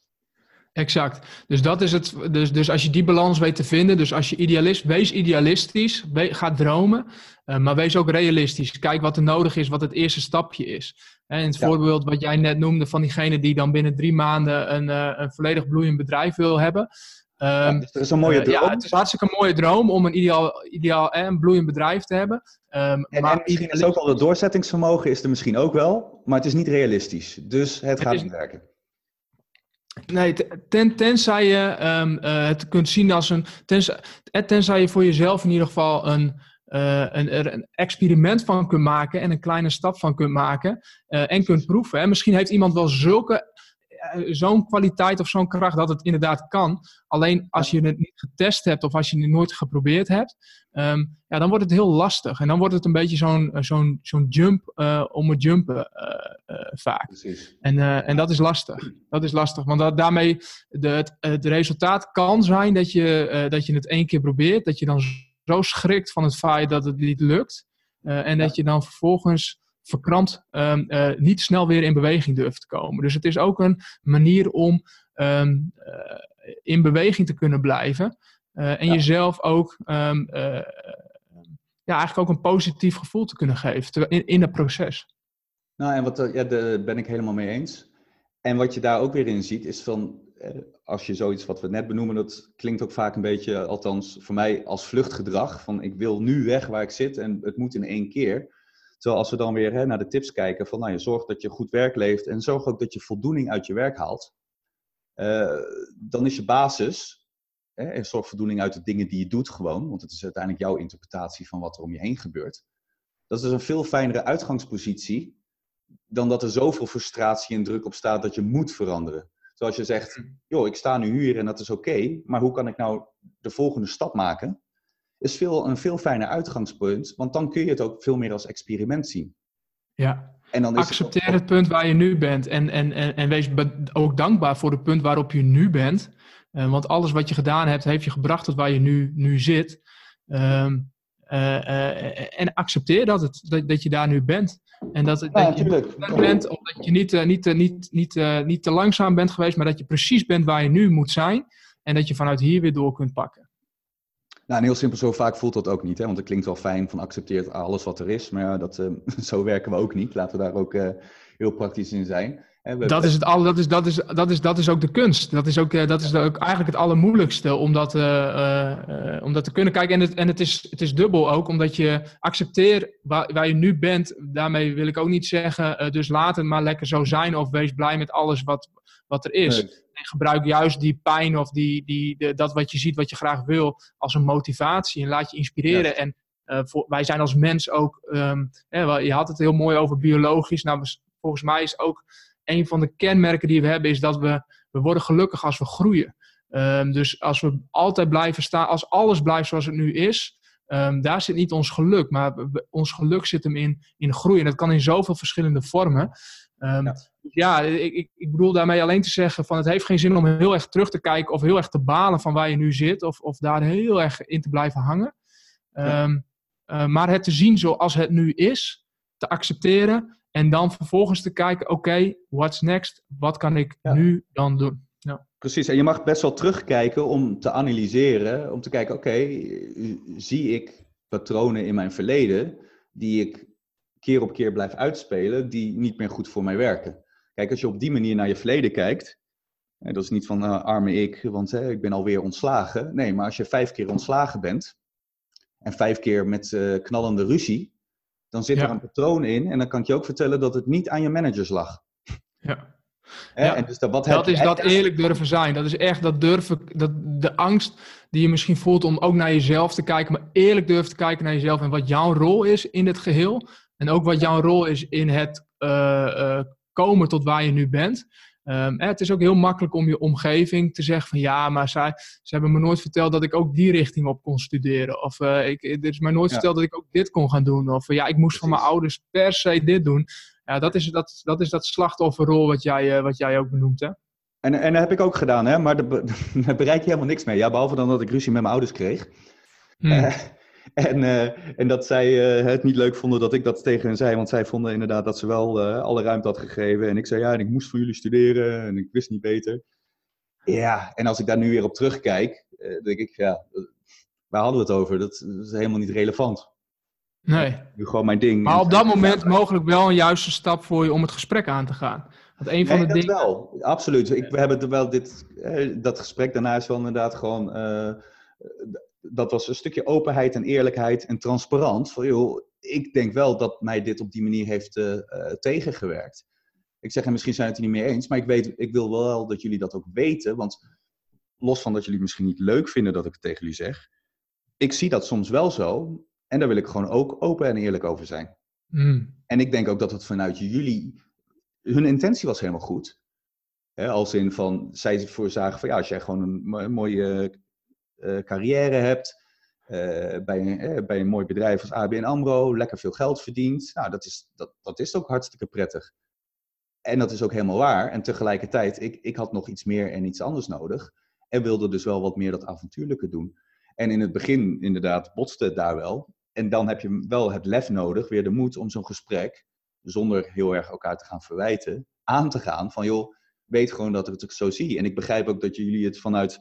Exact. Dus dat is het. Dus, dus als je die balans weet te vinden, dus als je idealist, wees idealistisch, ga dromen, uh, maar wees ook realistisch. Kijk wat er nodig is, wat het eerste stapje is. En het voorbeeld wat jij net noemde van diegene die dan binnen drie maanden een, uh, een volledig bloeiend bedrijf wil hebben. Um, dat is een mooie droom. Uh, ja, het is hartstikke een mooie droom om een ideaal, ideaal en bloeiend bedrijf te hebben. Um, en, maar misschien is ook al het doorzettingsvermogen is er misschien ook wel, maar het is niet realistisch. Dus het, het gaat is, niet werken. Nee, ten, tenzij je um, uh, het kunt zien als een. Tenzij, eh, tenzij je voor jezelf in ieder geval een, uh, een, een, experiment van kunt maken en een kleine stap van kunt maken uh, en kunt proeven. Hè. Misschien heeft iemand wel zulke eh, zo'n kwaliteit of zo'n kracht dat het inderdaad kan. Alleen als je het niet getest hebt of als je het nooit geprobeerd hebt, ehm, ja, dan wordt het heel lastig. En dan wordt het een beetje zo'n eh, zo'n zo'n jump uh, om het jumpen uh, vaak. Precies. En, en dat is lastig. Dat is lastig, want dat, daarmee de, het, het resultaat kan zijn dat je, dat je het één keer probeert, dat je dan zo schrikt van het feit dat het niet lukt. en dat je dan vervolgens verkrampt um, niet snel weer in beweging durft te komen. Dus het is ook een manier om ehm, in beweging te kunnen blijven. en jezelf ook ja, eigenlijk ook een positief gevoel te kunnen geven in, in het proces. Nou, en wat, ja, daar ben ik helemaal mee eens. En wat je daar ook weer in ziet, is van eh, als je zoiets wat we net benoemen, dat klinkt ook vaak een beetje, althans voor mij, als vluchtgedrag. Van ik wil nu weg waar ik zit en het moet in één keer. Terwijl als we dan weer hè, naar de tips kijken, van nou, je zorgt dat je goed werk leeft en zorg ook dat je voldoening uit je werk haalt. Uh, dan is je basis, hè, en zorg voldoening uit de dingen die je doet gewoon, want het is uiteindelijk jouw interpretatie van wat er om je heen gebeurt. Dat is een veel fijnere uitgangspositie dan dat er zoveel frustratie en druk op staat dat je moet veranderen. Zoals je zegt, hmm. joh, ik sta nu hier en dat is oké, maar hoe kan ik nou de volgende stap maken? Is veel, een veel fijner uitgangspunt, want dan kun je het ook veel meer als experiment zien. Ja, en dan accepteer het, het, punt waar je nu bent en, en, en, en wees ook dankbaar voor het punt waarop je nu bent. Uh, want alles wat je gedaan hebt, heeft je gebracht tot waar je nu, nu zit. Uh, uh, en accepteer dat, het, dat, dat je daar nu bent. En dat, ja, dat je bent, omdat je niet, niet, niet, niet, niet te langzaam bent geweest, maar dat je precies bent waar je nu moet zijn. En dat je vanuit hier weer door kunt pakken. Nou, en heel simpel, zo vaak voelt dat ook niet. Hè? Want het klinkt wel fijn van accepteert alles wat er is. Maar ja, dat, <laughs> zo werken we ook niet. Laten we daar ook heel praktisch in zijn. Dat is, het al, dat, is, dat, is, dat, is, dat is ook de kunst. Dat is ook, eh, dat is ook eigenlijk het allermoeilijkste om dat, uh, uh, om dat te kunnen kijken. En, het, en het, is, het is dubbel ook, omdat je accepteert waar, waar je nu bent. Daarmee wil ik ook niet zeggen, dus laat het maar lekker zo zijn of wees blij met alles wat, wat er is. En gebruik juist die pijn of die, die, de, dat wat je ziet, wat je graag wil, als een motivatie. En laat je inspireren. En voor, wij zijn als mens ook, um, je had het heel mooi over biologisch. Nou, volgens mij is ook een van de kenmerken die we hebben is dat we, we worden gelukkig als we groeien. Um, dus als we altijd blijven staan, als alles blijft zoals het nu is, um, daar zit niet ons geluk. Maar ons geluk zit hem in, in groei. En dat kan in zoveel verschillende vormen. Um, ja, ja ik, ik, ik, bedoel daarmee alleen te zeggen van het heeft geen zin om heel erg terug te kijken of heel erg te balen van waar je nu zit. Of, of daar heel erg in te blijven hangen. Ja. Uh, maar het te zien zoals het nu is, te accepteren en dan vervolgens te kijken, oké, what's next? Wat kan ik nu dan doen? Ja. Precies, en je mag best wel terugkijken om te analyseren, om te kijken, oké, zie ik patronen in mijn verleden die ik keer op keer blijf uitspelen, die niet meer goed voor mij werken. Kijk, als je op die manier naar je verleden kijkt, dat is niet van uh, arme ik, want hè, ik ben alweer ontslagen. Nee, maar als je vijf keer ontslagen bent en vijf keer met uh, knallende ruzie, dan zit er een patroon in. En dan kan ik je ook vertellen dat het niet aan je managers lag. Ja. ja. En dus dat, wat dat is dat eerlijk durven zijn. Dat is echt dat durven, dat, de angst die je misschien voelt om ook naar jezelf te kijken, maar eerlijk durven te kijken naar jezelf en wat jouw rol is in het geheel. En ook wat jouw rol is in het uh, uh, komen tot waar je nu bent. Um, het is ook heel makkelijk om je omgeving te zeggen van ja, maar zij, ze hebben me nooit verteld dat ik ook die richting op kon studeren. Of uh, ik, er is mij nooit verteld dat ik ook dit kon gaan doen. Of ja, ik moest van mijn ouders per se dit doen. Ja, dat is dat, dat, is dat slachtofferrol wat jij, uh, wat jij ook benoemt. Hè? En, en dat heb ik ook gedaan, hè? maar <laughs> daar bereik je helemaal niks mee. Ja, behalve dan dat ik ruzie met mijn ouders kreeg. Hmm. <laughs> En, uh, en dat zij uh, het niet leuk vonden dat ik dat tegen hen zei. Want zij vonden inderdaad dat ze wel uh, alle ruimte had gegeven. En ik zei ja, en ik moest voor jullie studeren en ik wist niet beter. Ja, en als ik daar nu weer op terugkijk, denk ik, ja, waar hadden we het over? Dat, is helemaal niet relevant. Nee. Nu gewoon mijn ding. Maar op dat moment mogelijk wel een juiste stap voor je om het gesprek aan te gaan. Want een van nee, de dat dingen... wel, absoluut. Ik, we hebben wel dit, dat gesprek daarna is wel inderdaad gewoon dat was een stukje openheid en eerlijkheid en transparant. Van, joh, ik denk wel dat mij dit op die manier heeft uh, tegengewerkt. Ik zeg, en misschien zijn het er niet mee eens, maar ik, weet, ik wil wel dat jullie dat ook weten. Want los van dat jullie het misschien niet leuk vinden dat ik het tegen jullie zeg, ik zie dat soms wel zo. En daar wil ik gewoon ook open en eerlijk over zijn. Mm. En ik denk ook dat het vanuit jullie, hun intentie was helemaal goed. als in van, zij voorzagen van ja, als jij gewoon een mooie carrière hebt, uh, bij, een, eh, bij een mooi bedrijf als ABN AMRO, lekker veel geld verdient. Nou, dat is, dat, dat is ook hartstikke prettig. En dat is ook helemaal waar. En tegelijkertijd, ik, ik had nog iets meer en iets anders nodig. En wilde dus wel wat meer dat avontuurlijke doen. En in het begin, inderdaad, botste het daar wel. En dan heb je wel het lef nodig, weer de moed om zo'n gesprek zonder heel erg elkaar te gaan verwijten, aan te gaan van joh, weet gewoon dat ik het zo zie. En ik begrijp ook dat jullie het vanuit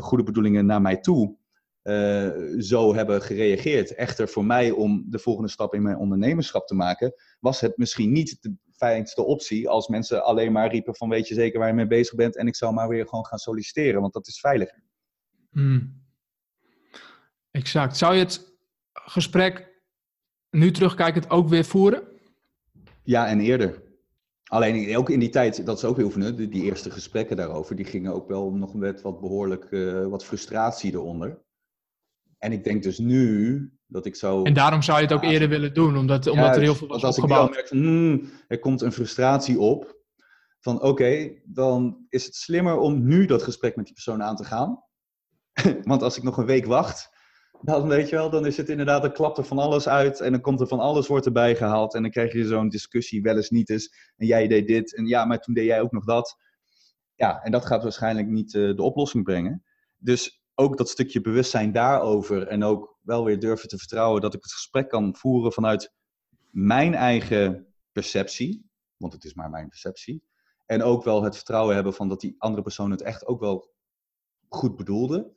goede bedoelingen naar mij toe uh, zo hebben gereageerd. Echter, voor mij om de volgende stap in mijn ondernemerschap te maken, was het misschien niet de fijnste optie als mensen alleen maar riepen van weet je zeker waar je mee bezig bent en ik zou maar weer gewoon gaan solliciteren, want dat is veiliger. Hmm. Exact. Zou je het gesprek nu terugkijkend ook weer voeren? Ja, en eerder. Alleen ook in die tijd, dat is ook heel veel, die, die eerste gesprekken daarover, die gingen ook wel nog met wat behoorlijk uh, wat frustratie eronder. En ik denk dus nu dat ik zo... En daarom zou je het ook eerder willen doen, omdat, omdat er heel veel was als opgebouwd. ik merk van, hmm, er komt een frustratie op, van oké, dan is het slimmer om nu dat gesprek met die persoon aan te gaan. <laughs> Want als ik nog een week wacht, dan weet je wel, dan is het inderdaad, dan klapt er van alles uit en dan komt er van alles wordt erbij gehaald en dan krijg je zo'n discussie, wel eens niet eens, en jij deed dit en ja, maar toen deed jij ook nog dat. Ja, en dat gaat waarschijnlijk niet uh, de oplossing brengen. Dus ook dat stukje bewustzijn daarover en ook wel weer durven te vertrouwen dat ik het gesprek kan voeren vanuit mijn eigen perceptie, want het is maar mijn perceptie. En ook wel het vertrouwen hebben van dat die andere persoon het echt ook wel goed bedoelde.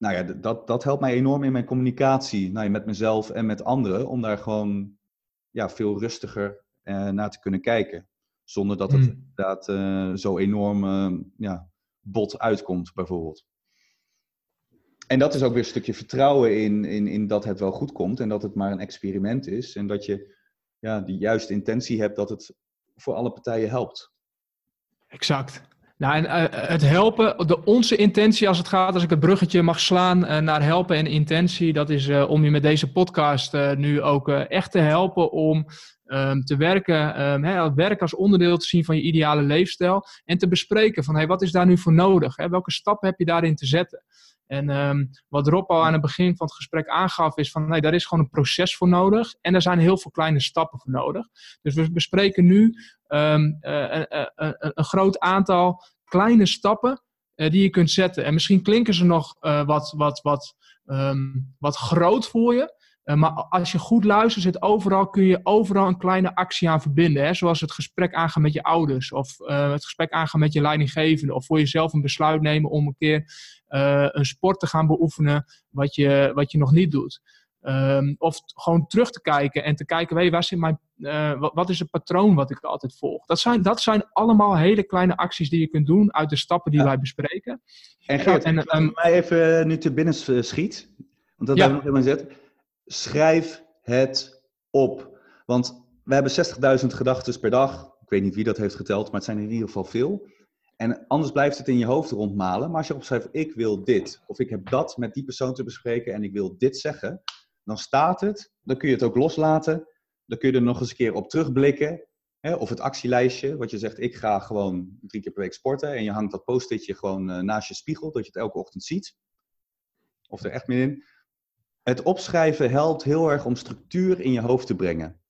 Nou ja, dat, dat helpt mij enorm in mijn communicatie nou ja, met mezelf en met anderen, om daar gewoon ja, veel rustiger uh, naar te kunnen kijken. Zonder dat het hmm. inderdaad uh, zo enorm uh, ja, bot uitkomt, bijvoorbeeld. En dat is ook weer een stukje vertrouwen in, in, in dat het wel goed komt en dat het maar een experiment is. En dat je ja, die juiste intentie hebt dat het voor alle partijen helpt. Exact. Nou, en uh, het helpen, de, onze intentie als het gaat, als ik het bruggetje mag slaan uh, naar helpen en intentie, dat is om je met deze podcast nu ook echt te helpen om um, te werken, um, hè, werk als onderdeel te zien van je ideale leefstijl en te bespreken van hey, wat is daar nu voor nodig? Hè? Welke stappen heb je daarin te zetten? En um, wat Rob al aan het begin van het gesprek aangaf, is van nee, daar is gewoon een proces voor nodig. En er zijn heel veel kleine stappen voor nodig. Dus we bespreken nu um, uh, uh, uh, een groot aantal kleine stappen die je kunt zetten. En misschien klinken ze nog wat, wat, wat, um, wat groot voor je. Eh, maar als je goed luistert, zit overal, kun je overal een kleine actie aan verbinden. Hè? Zoals het gesprek aangaan met je ouders. Of uh, het gesprek aangaan met je leidinggevende. Of voor jezelf een besluit nemen om een keer uh, een sport te gaan beoefenen wat je, wat je nog niet doet. Um, of gewoon terug te kijken en te kijken, hey, waar zit mijn, wat, wat, is het patroon wat ik altijd volg? Dat zijn, dat zijn allemaal hele kleine acties die je kunt doen uit de stappen die wij bespreken. En Geert, en, um, mij even nu te binnen schiet, want dat ja. hebben we nog helemaal gezet schrijf het op. Want we hebben 60.000 gedachten per dag. Ik weet niet wie dat heeft geteld, maar het zijn in ieder geval veel. En anders blijft het in je hoofd rondmalen. Maar als je opschrijft, ik wil dit, of ik heb dat met die persoon te bespreken en ik wil dit zeggen, dan staat het. Dan kun je het ook loslaten. Dan kun je er nog eens een keer op terugblikken. Hè? Of het actielijstje, wat je zegt, ik ga gewoon drie keer per week sporten. En je hangt dat post-itje gewoon eh, naast je spiegel, dat je het elke ochtend ziet. Of er echt meer in het opschrijven helpt heel erg om structuur in je hoofd te brengen.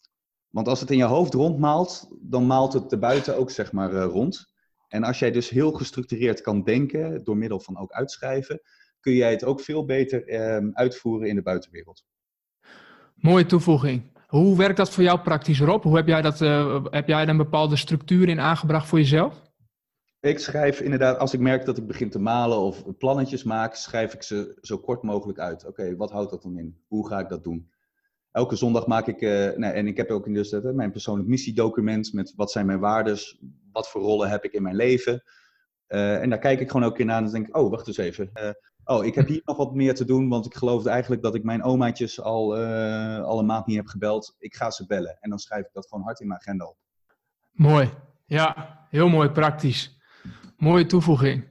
Want als het in je hoofd rondmaalt, dan maalt het erbuiten ook zeg maar uh, rond. En als jij dus heel gestructureerd kan denken, door middel van ook uitschrijven, kun jij het ook veel beter uh, uitvoeren in de buitenwereld. Mooie toevoeging. Hoe werkt dat voor jou praktisch, Rob? Hoe heb jij, dat, uh, heb jij een bepaalde structuur in aangebracht voor jezelf? Ik schrijf inderdaad, als ik merk dat ik begin te malen of plannetjes maak, schrijf ik ze zo kort mogelijk uit. Oké, wat houdt dat dan in? Hoe ga ik dat doen? Elke zondag maak ik, uh, en ik heb ook in dus uh, mijn persoonlijk missiedocument met wat zijn mijn waardes, wat voor rollen heb ik in mijn leven. Uh, en daar kijk ik gewoon ook in naar en denk ik, oh, wacht eens even. oh, ik heb hier nog wat meer te doen, want ik geloofde eigenlijk dat ik mijn omaatjes al, al een maand niet heb gebeld. Ik ga ze bellen. En dan schrijf ik dat gewoon hard in mijn agenda op. Mooi. Ja, heel mooi praktisch. Mooie toevoeging.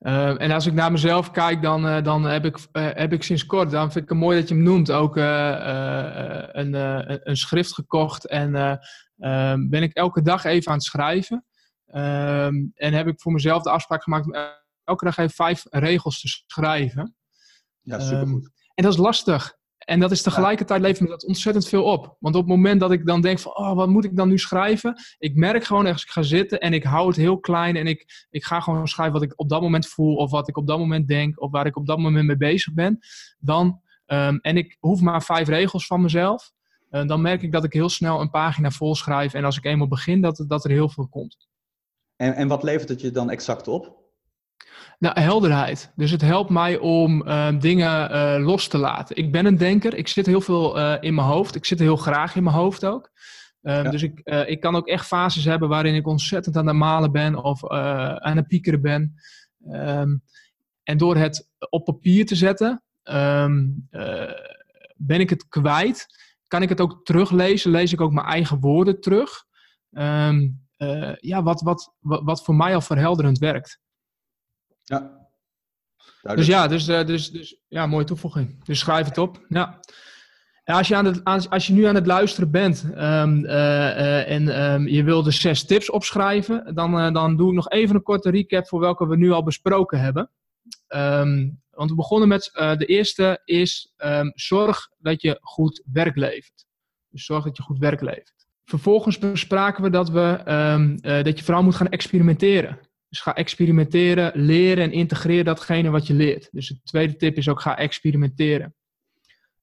Uh, en als ik naar mezelf kijk, dan, uh, dan heb, ik, uh, heb ik sinds kort, dan vind ik het mooi dat je hem noemt, ook een, een schrift gekocht. En ehm, ben ik elke dag even aan het schrijven. Ehm, en heb ik voor mezelf de afspraak gemaakt om elke dag even vijf regels te schrijven. Ja, supergoed. en dat is lastig. En dat is tegelijkertijd levert me dat ontzettend veel op. Want op het moment dat ik dan denk van, oh, wat moet ik dan nu schrijven? Ik merk gewoon als ik ga zitten en ik hou het heel klein en ik, ik ga gewoon schrijven wat ik op dat moment voel of wat ik op dat moment denk of waar ik op dat moment mee bezig ben. Dan, um, en ik hoef maar vijf regels van mezelf. dan merk ik dat ik heel snel een pagina vol schrijf. En als ik eenmaal begin, dat, dat er heel veel komt. En, en wat levert het je dan exact op? Nou, helderheid. Dus het helpt mij om uh, dingen uh, los te laten. Ik ben een denker. Ik zit heel veel uh, in mijn hoofd. Ik zit heel graag in mijn hoofd ook. Ja. Dus ik, ik kan ook echt fases hebben waarin ik ontzettend aan het malen ben of aan het piekeren ben. Um, en door het op papier te zetten, um, ben ik het kwijt. Kan ik het ook teruglezen? Lees ik ook mijn eigen woorden terug? Um, ja, wat, wat, wat, wat voor mij al verhelderend werkt. Ja. Dus ja, dus, uh, dus, dus, ja, mooie toevoeging. Dus schrijf het op. Ja. Als je, aan het, als je nu aan het luisteren bent um, uh, uh, en um, je wil de zes tips opschrijven, dan, dan doe ik nog even een korte recap voor welke we nu al besproken hebben. Um, want we begonnen met de eerste is zorg dat je goed werk levert. Dus zorg dat je goed werk levert. Vervolgens bespraken we dat, we, dat je vooral moet gaan experimenteren. Dus ga experimenteren, leren en integreer datgene wat je leert. Dus de tweede tip is ook ga experimenteren.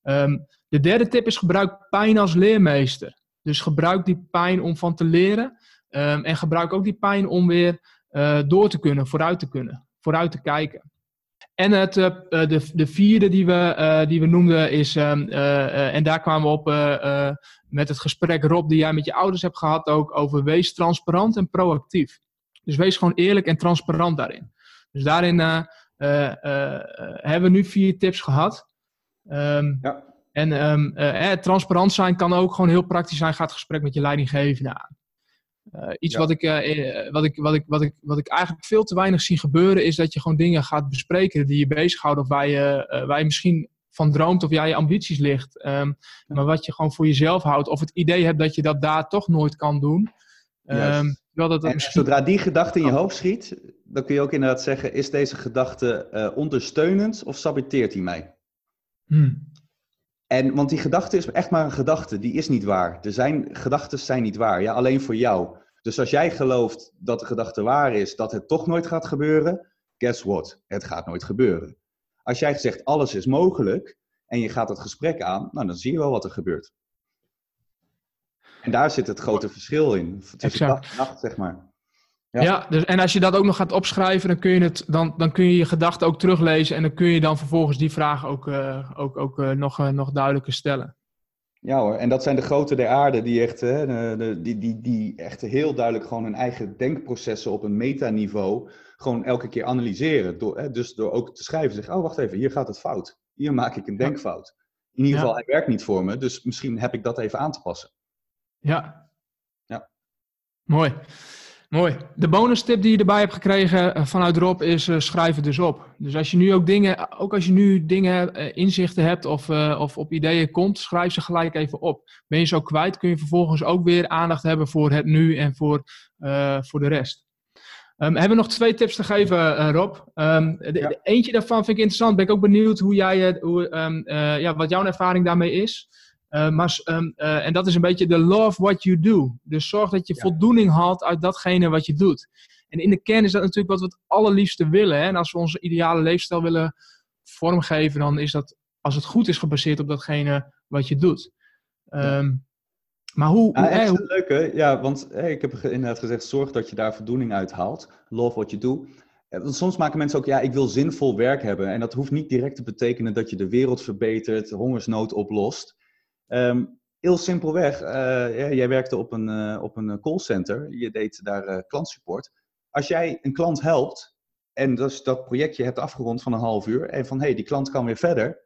Um, de derde tip is gebruik pijn als leermeester. Dus gebruik die pijn om van te leren. Um, en gebruik ook die pijn om weer uh, door te kunnen, vooruit te kunnen, vooruit te kijken. En het, uh, de, de vierde die we, die we noemden is, um, en daar kwamen we op met het gesprek Rob die jij met je ouders hebt gehad ook, over wees transparant en proactief. Dus wees gewoon eerlijk en transparant daarin. Dus daarin uh, uh, hebben we nu vier tips gehad. Um, ja. En um, transparant zijn kan ook gewoon heel praktisch zijn. Ga het gesprek met je leidinggevende aan. iets ja. wat, ik, wat, ik, wat, ik, wat, ik, wat ik eigenlijk veel te weinig zie gebeuren, is dat je gewoon dingen gaat bespreken die je bezighouden of waar je, waar je misschien van droomt of jij je ambities ligt. Um, maar wat je gewoon voor jezelf houdt. Of het idee hebt dat je dat daar toch nooit kan doen. Um, dat dat misschien... Zodra die gedachte in je hoofd schiet, dan kun je ook inderdaad zeggen: is deze gedachte uh, ondersteunend of saboteert hij mij? Hmm. En, want die gedachte is echt maar een gedachte, die is niet waar. Er zijn, gedachten zijn niet waar, ja, alleen voor jou. Dus als jij gelooft dat de gedachte waar is, dat het toch nooit gaat gebeuren, guess what? Het gaat nooit gebeuren. Als jij zegt alles is mogelijk en je gaat het gesprek aan, nou, dan zie je wel wat er gebeurt. En daar zit het grote verschil in. Tussen dag en nacht, zeg maar. Ja. ja, dus, en als je dat ook nog gaat opschrijven, dan kun je, het, dan, dan kun je je gedachten ook teruglezen. En dan kun je dan vervolgens die vragen ook, uh, ook, ook uh, nog, uh, nog duidelijker stellen. Ja hoor, en dat zijn de grote der aarde die echt, hè, de, de, die, die, die echt heel duidelijk gewoon hun eigen denkprocessen op een metaniveau gewoon elke keer analyseren. Door, hè, dus door ook te schrijven, zeggen, oh wacht even, hier gaat het fout. Hier maak ik een denkfout. In ieder geval, ja. hij werkt niet voor me, dus misschien heb ik dat even aan te passen. Ja. Ja. Mooi. Mooi. De bonus tip die je erbij hebt gekregen eh, vanuit Rob is uh, schrijf het dus op. Dus als je nu ook dingen, ook als je nu dingen, uh, inzichten hebt of, uh, of op ideeën komt, schrijf ze gelijk even op. Ben je zo kwijt, kun je vervolgens ook weer aandacht hebben voor het nu en voor, voor de rest. Um, hebben we nog twee tips te geven, Rob? Um, de, ja. de, eentje daarvan vind ik interessant. Ben ik ook benieuwd hoe jij, hoe, um, ja, wat jouw ervaring daarmee is. Uh, maar, um, uh, en dat is een beetje de love what you do. Dus zorg dat je ja. voldoening haalt uit datgene wat je doet. En in de kern is dat natuurlijk wat we het allerliefste willen. Hè? En als we onze ideale leefstijl willen vormgeven, dan is dat, als het goed is, gebaseerd op datgene wat je doet. Um, ja. Maar hoe... Ja, echt een leuke, ja, want hey, ik heb inderdaad gezegd, zorg dat je daar voldoening uit haalt. Love what you do. Want soms maken mensen ook, ja, ik wil zinvol werk hebben. En dat hoeft niet direct te betekenen dat je de wereld verbetert, hongersnood oplost. Um, heel simpelweg, uh, jij werkte op een, uh, op een callcenter, je deed daar uh, klantsupport. Als jij een klant helpt en dus dat projectje hebt afgerond van een half uur en van hé, hey, die klant kan weer verder,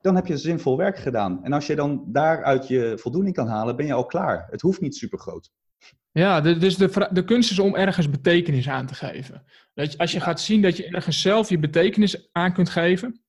dan heb je zinvol werk gedaan. En als je dan daaruit je voldoening kan halen, ben je al klaar. Het hoeft niet super groot. Ja, de, dus de, de kunst is om ergens betekenis aan te geven. Dat je, als je ja. gaat zien dat je ergens zelf je betekenis aan kunt geven,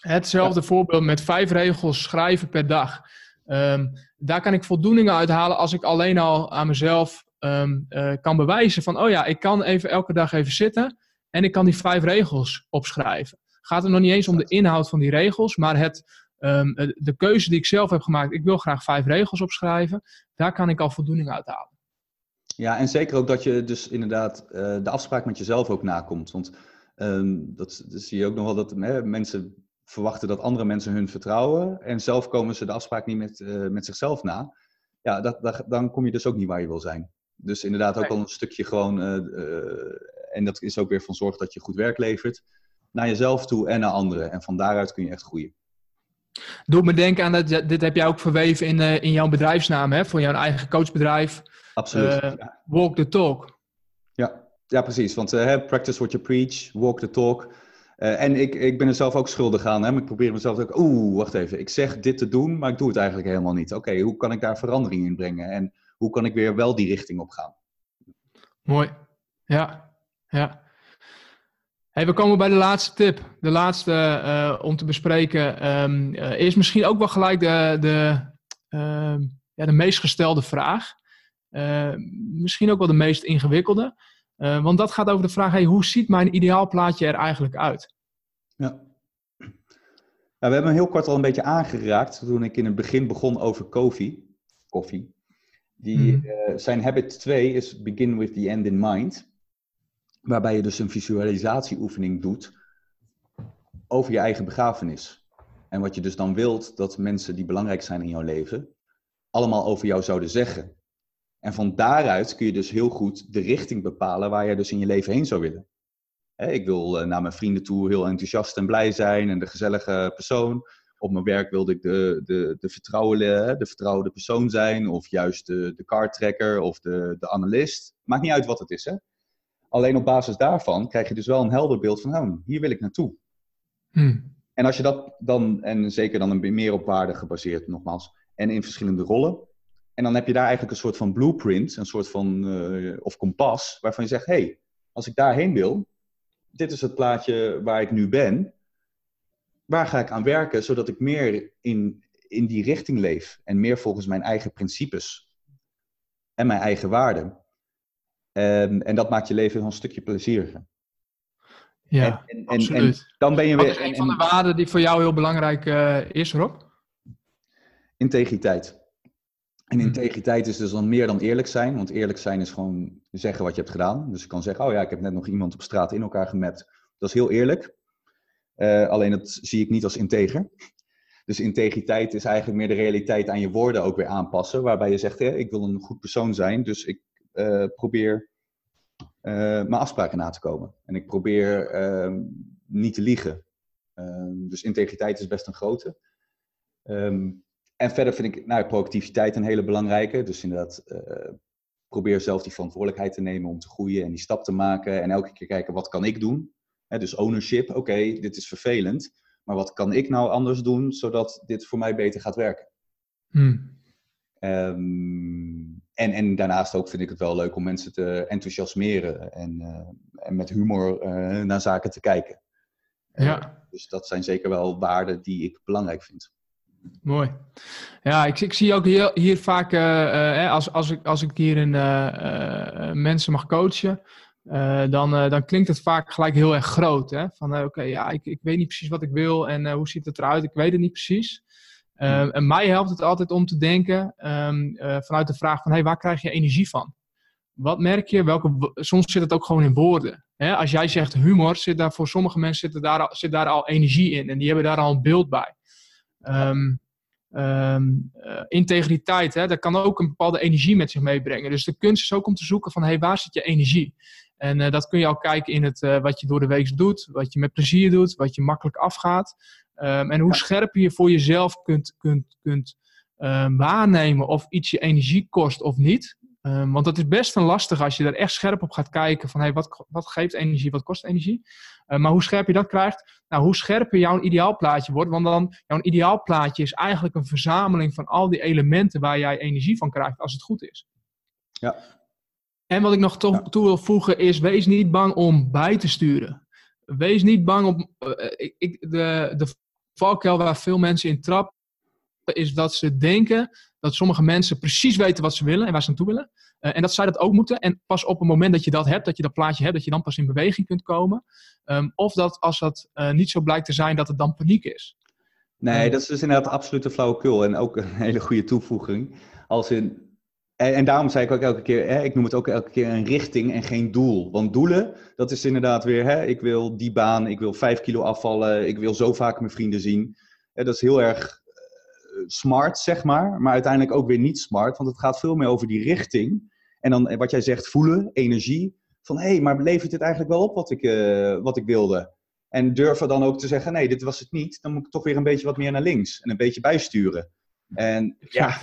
Hetzelfde voorbeeld met vijf regels schrijven per dag. Um, daar kan ik voldoening uit halen als ik alleen al aan mezelf um, uh, kan bewijzen van, oh ja, ik kan even elke dag even zitten en ik kan die vijf regels opschrijven. Gaat het nog niet eens om de inhoud van die regels, maar het, um, de keuze die ik zelf heb gemaakt, ik wil graag vijf regels opschrijven, daar kan ik al voldoening uit halen. Ja, en zeker ook dat je dus inderdaad uh, de afspraak met jezelf ook nakomt. Want dat, dat, zie je ook nog wel dat hè, mensen verwachten dat andere mensen hun vertrouwen en zelf komen ze de afspraak niet met, uh, met zichzelf na, ja, dat, dat, dan kom je dus ook niet waar je wil zijn. Dus inderdaad ook al een stukje gewoon, uh, en dat is ook weer van zorg dat je goed werk levert, naar jezelf toe en naar anderen. En van daaruit kun je echt groeien. Doe me denken aan dat, dit heb jij ook verweven in, in jouw bedrijfsnaam, hè? voor jouw eigen coachbedrijf. Absoluut. Walk the talk. Ja, ja precies. Want practice what you preach, walk the talk. Uh, en ik, ik ben er zelf ook schuldig aan. Hè? Ik probeer mezelf ook. Oeh, wacht even. Ik zeg dit te doen, maar ik doe het eigenlijk helemaal niet. Oké, hoe kan ik daar verandering in brengen? En hoe kan ik weer wel die richting op gaan? Mooi. Ja, ja. We komen bij de laatste tip. De laatste uh, om te bespreken. Um, uh, is misschien ook wel gelijk de, de, uh, ja, de meest gestelde vraag. misschien ook wel de meest ingewikkelde. Uh, want dat gaat over de vraag, hey, hoe ziet mijn ideaalplaatje er eigenlijk uit? Ja. we hebben heel kort al een beetje aangeraakt toen ik in het begin begon over koffie. koffie. Die, mm. uh, zijn habit 2 is begin with the end in mind. Waarbij je dus een visualisatieoefening doet over je eigen begrafenis. En wat je dus dan wilt dat mensen die belangrijk zijn in jouw leven, allemaal over jou zouden zeggen. En van daaruit kun je dus heel goed de richting bepalen waar je dus in je leven heen zou willen. ik wil eh, naar mijn vrienden toe heel enthousiast en blij zijn en de gezellige persoon. Op mijn werk wilde ik de, de, de, vertrouwde, de vertrouwde persoon zijn, of juist de, de kartrekker of de, de analist. Maakt niet uit wat het is. Hè? Alleen op basis daarvan krijg je dus wel een helder beeld van, oh, hier wil ik naartoe. Hmm. En als je dat dan, en zeker dan een meer op waarde gebaseerd nogmaals, en in verschillende rollen, en dan heb je daar eigenlijk een soort van blueprint, een soort van, uh, of kompas, waarvan je zegt, hé, hey, als ik daarheen wil, dit is het plaatje waar ik nu ben, waar ga ik aan werken, zodat ik meer in, in die richting leef en meer volgens mijn eigen principes en mijn eigen waarden. En, en dat maakt je leven een stukje plezieriger. Ja, en, en, absoluut. En dan ben je weer. Wat is een van de waarden die voor jou heel belangrijk uh, is, Rob? Integriteit. En mhm. integriteit is dus dan meer dan eerlijk zijn. Want eerlijk zijn is gewoon zeggen wat je hebt gedaan. Dus ik kan zeggen, oh ja, ik heb net nog iemand op straat in elkaar gemapt. Dat is heel eerlijk. Uh, alleen dat zie ik niet als integer. Dus integriteit is eigenlijk meer de realiteit aan je woorden ook weer aanpassen. Waarbij je zegt, hè, ik wil een goed persoon zijn. Dus ik uh, probeer uh, mijn afspraken na te komen. En ik probeer ehm, niet te liegen. Ehm, dus integriteit is best een grote. Um, en verder vind ik nou, proactiviteit een hele belangrijke. Dus inderdaad, uh, probeer zelf die verantwoordelijkheid te nemen om te groeien en die stap te maken. En elke keer kijken, wat kan ik doen? dus ownership, oké, dit is vervelend. Maar wat kan ik nou anders doen, zodat dit voor mij beter gaat werken? Hmm. Um, en, en daarnaast ook vind ik het wel leuk om mensen te enthousiasmeren en, uh, en met humor uh, naar zaken te kijken. Ja. dus dat zijn zeker wel waarden die ik belangrijk vind. Mooi. Ja, ik, ik zie ook hier, hier vaak, uh, als, als, ik, als ik hier in, uh, mensen mag coachen, dan, dan klinkt het vaak gelijk heel erg groot. Hè? Van oké, ja, ik, ik weet niet precies wat ik wil en hoe ziet het eruit, ik weet het niet precies. Hmm. en mij helpt het altijd om te denken um, vanuit de vraag van, hey, waar krijg je energie van? Wat merk je? Welke, soms zit het ook gewoon in woorden. Hè? Als jij zegt humor, zit daar voor sommige mensen zit daar, zit daar al energie in en die hebben daar al een beeld bij. Um, um, uh, integriteit, hè, dat kan ook een bepaalde energie met zich meebrengen. Dus de kunst is ook om te zoeken van, hey, waar zit je energie? En uh, dat kun je al kijken in het, uh, wat je door de week doet, wat je met plezier doet, wat je makkelijk afgaat. Um, en hoe scherp je voor jezelf kunt, kunt, kunt waarnemen of iets je energie kost of niet. Um, want dat is best een lastig als je er echt scherp op gaat kijken van hey, wat, wat geeft energie, wat kost energie. Uh, maar hoe scherp je dat krijgt, nou, hoe scherper jouw ideaalplaatje wordt. Want dan, jouw ideaalplaatje is eigenlijk een verzameling van al die elementen waar jij energie van krijgt als het goed is. Ja. En wat ik nog toe, toe wil voegen is, wees niet bang om bij te sturen. Wees niet bang om, uh, ik, de, de valkuil waar veel mensen in trappen, is dat ze denken dat sommige mensen precies weten wat ze willen en waar ze naartoe willen. Uh, en dat zij dat ook moeten. En pas op het moment dat je dat hebt, dat je dat plaatje hebt, dat je dan pas in beweging kunt komen. Um, of dat als dat uh, niet zo blijkt te zijn, dat het dan paniek is. Nee, dat is dus inderdaad absoluut een flauwekul. En ook een <laughs> hele goede toevoeging. Als in, En, en, daarom zei ik ook elke keer, hè, ik noem het ook elke keer een richting en geen doel. Want doelen, dat is inderdaad weer, hè, ik wil die baan, ik wil vijf kilo afvallen, ik wil zo vaak mijn vrienden zien. dat is heel erg smart, zeg maar, maar uiteindelijk ook weer niet smart, want het gaat veel meer over die richting. En dan wat jij zegt, voelen, energie. Van hé, hey, maar levert dit eigenlijk wel op wat ik, uh, wat ik wilde? En durven dan ook te zeggen, nee, dit was het niet. Dan moet ik toch weer een beetje wat meer naar links en een beetje bijsturen. En ja,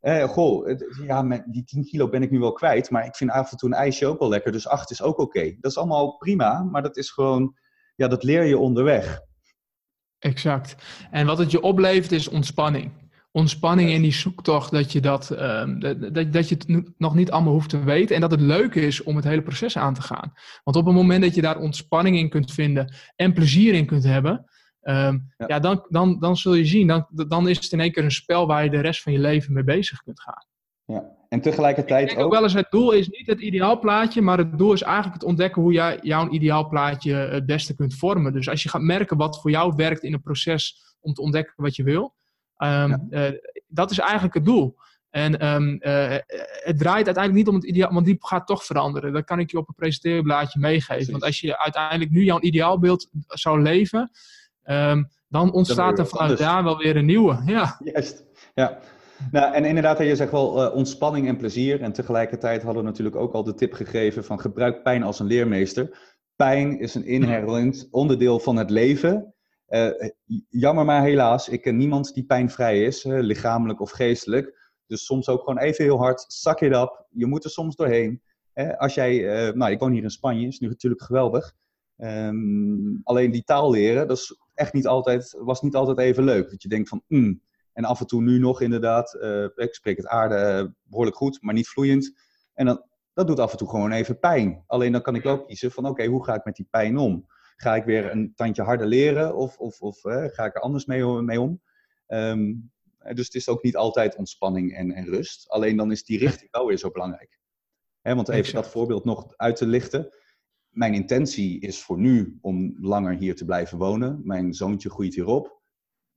eh, goh, ja, met die 10 kilo ben ik nu wel kwijt, maar ik vind af en toe een ijsje ook wel lekker, dus 8 is ook oké. Dat is allemaal prima, maar dat is gewoon, ja, dat leer je onderweg. Exact. En wat het je oplevert is ontspanning. Ontspanning in die zoektocht, dat je, dat, um, dat, dat je het nog niet allemaal hoeft te weten. En dat het leuk is om het hele proces aan te gaan. Want op het moment dat je daar ontspanning in kunt vinden en plezier in kunt hebben, Ehm, ja. dan, dan, dan zul je zien, dan, dan is het in één keer een spel waar je de rest van je leven mee bezig kunt gaan. Ja, en tegelijkertijd ik ook... ook... wel eens, het doel is niet het ideaalplaatje, maar het doel is eigenlijk het ontdekken hoe jij jouw ideaalplaatje het beste kunt vormen. Dus als je gaat merken wat voor jou werkt in een proces om te ontdekken wat je wil, um, dat is eigenlijk het doel. En um, uh, het draait uiteindelijk niet om het ideaal, want die gaat toch veranderen. Dat kan ik je op een presenteerblaadje meegeven. Want als je uiteindelijk nu jouw ideaalbeeld zou leven, Um, dan ontstaat er vanuit daar wel weer een nieuwe. Ja. Juist, ja. Nou, en inderdaad, je zegt wel uh, ontspanning en plezier. En tegelijkertijd hadden we natuurlijk ook al de tip gegeven van gebruik pijn als een leermeester. Pijn is een inherent onderdeel van het leven. Uh, jammer maar helaas, ik ken niemand die pijnvrij is, uh, lichamelijk of geestelijk. Dus soms ook gewoon even heel hard, zak je op. Je moet er soms doorheen. als jij, nou, ik woon hier in Spanje, is nu natuurlijk geweldig. Um, alleen die taal leren, dat is echt niet altijd, was niet altijd even leuk. Dat je denkt van, mm. En af en toe nu nog inderdaad, uh, ik spreek het aarde uh, behoorlijk goed, maar niet vloeiend. En dan, dat doet af en toe gewoon even pijn. Alleen dan kan ik ook kiezen van, oké, hoe ga ik met die pijn om? Ga ik weer een tandje harder leren of, of, of uh, ga ik er anders mee, mee om? Um, dus het is ook niet altijd ontspanning en, en rust. Alleen dan is die richting wel weer zo belangrijk. He, want even dat voorbeeld nog uit te lichten mijn intentie is voor nu om langer hier te blijven wonen. Mijn zoontje groeit hierop.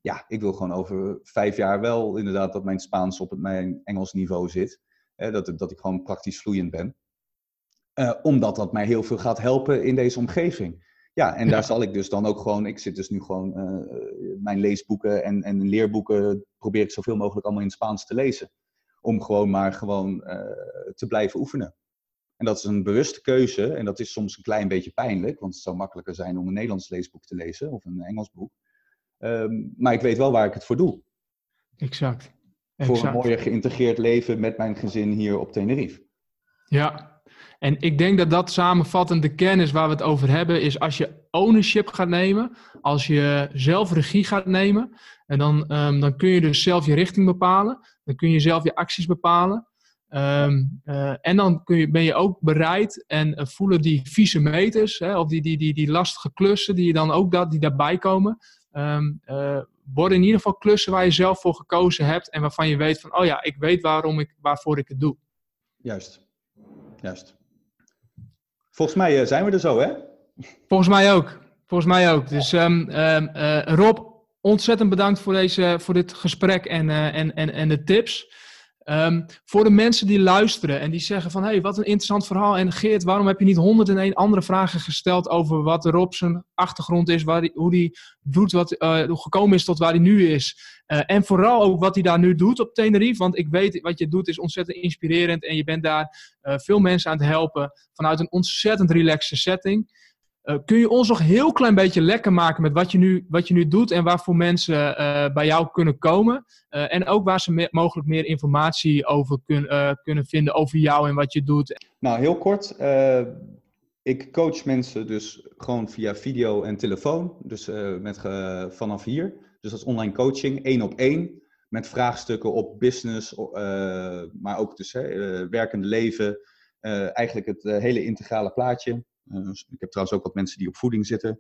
Ja, ik wil gewoon over vijf jaar wel inderdaad dat mijn Spaans op het, mijn Engels niveau zit. Hè, dat, dat ik gewoon praktisch vloeiend ben. Uh, omdat dat mij heel veel gaat helpen in deze omgeving. Ja, en daar zal ik dus dan ook gewoon, ik zit dus nu gewoon uh, mijn leesboeken en, en leerboeken, probeer ik zoveel mogelijk allemaal in Spaans te lezen. Om gewoon maar gewoon uh, te blijven oefenen. En dat is een bewuste keuze. En dat is soms een klein beetje pijnlijk, want het zou makkelijker zijn om een Nederlands leesboek te lezen of een Engels boek. Um, maar ik weet wel waar ik het voor doe. Exact. exact. Voor een mooier geïntegreerd leven met mijn gezin hier op Tenerife. Ja, en ik denk dat dat samenvattend de kennis waar we het over hebben, is als je ownership gaat nemen, als je zelf regie gaat nemen, en dan, um, dan kun je dus zelf je richting bepalen, dan kun je zelf je acties bepalen. Um, uh, en dan kun je, ben je ook bereid en uh, voelen die vieze meters, hè, of die, die, die, die lastige klussen die, je dan ook dat, die daarbij komen, um, uh, worden in ieder geval klussen waar je zelf voor gekozen hebt en waarvan je weet van, oh ja, ik weet waarom ik, waarvoor ik het doe. Juist, juist. Volgens mij zijn we er zo, hè? Volgens mij ook. Volgens mij ook. Dus um, Rob, ontzettend bedankt voor, deze, voor dit gesprek en, en, en, en de tips. Um, voor de mensen die luisteren en die zeggen van... hé, hey, wat een interessant verhaal. En Geert, waarom heb je niet 101 andere vragen gesteld... over wat Rob zijn achtergrond is, waar hoe hij doet, wat, uh, gekomen is tot waar hij nu is. Uh, en vooral ook wat hij daar nu doet op Tenerife. Want ik weet, wat je doet is ontzettend inspirerend... en je bent daar uh, veel mensen aan het helpen... vanuit een ontzettend relaxe setting... Uh, kun je ons nog heel klein beetje lekker maken met wat je nu, wat je nu doet en waarvoor mensen uh, bij jou kunnen komen? Uh, en ook waar ze mogelijk meer informatie over kun, kunnen vinden over jou en wat je doet. Nou, heel kort. ik coach mensen dus gewoon via video en telefoon. Dus met, vanaf hier. Dus dat is online coaching, één op één. Met vraagstukken op business, maar ook dus werkende leven. eigenlijk het hele integrale plaatje. Eh, ik heb trouwens ook wat mensen die op voeding zitten,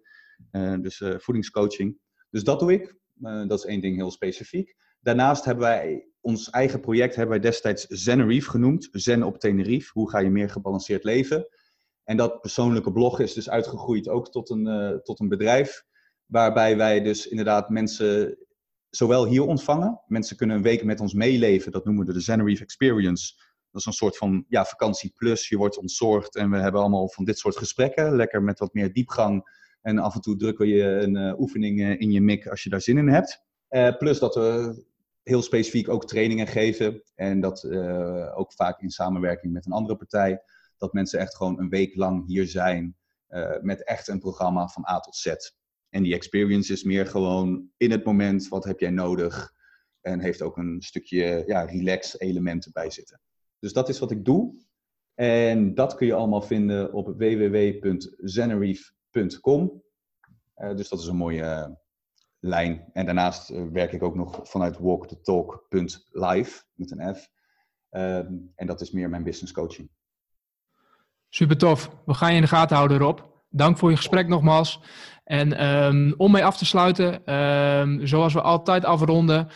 eh, dus eh, voedingscoaching. Dus dat doe ik. dat is één ding heel specifiek. Daarnaast hebben wij ons eigen project hebben wij destijds Zenerife genoemd. Zen op Tenerife. Hoe ga je meer gebalanceerd leven? En dat persoonlijke blog is dus uitgegroeid ook tot een, tot een bedrijf. Waarbij wij dus inderdaad mensen zowel hier ontvangen. Mensen kunnen een week met ons meeleven. Dat noemen we de Zenerife Experience. Dat is een soort van ja, vakantie plus. Je wordt ontzorgd en we hebben allemaal van dit soort gesprekken. Lekker met wat meer diepgang. En af en toe drukken we je een oefening in je mik als je daar zin in hebt. plus dat we heel specifiek ook trainingen geven. En dat ook vaak in samenwerking met een andere partij. Dat mensen echt gewoon een week lang hier zijn. met echt een programma van A tot Z. En die experience is meer gewoon in het moment, wat heb jij nodig? En heeft ook een stukje ja, relax elementen bij zitten. Dus dat is wat ik doe. En dat kun je allemaal vinden op www.zenerief.com. Uh, dus dat is een mooie uh, lijn. En daarnaast uh, werk ik ook nog vanuit walkthetalk.live met een F. Ehm, en dat is meer mijn business coaching. Super tof. We gaan je in de gaten houden, Rob. Dank voor je gesprek nogmaals. En um, om mee af te sluiten, um, zoals we altijd afronden,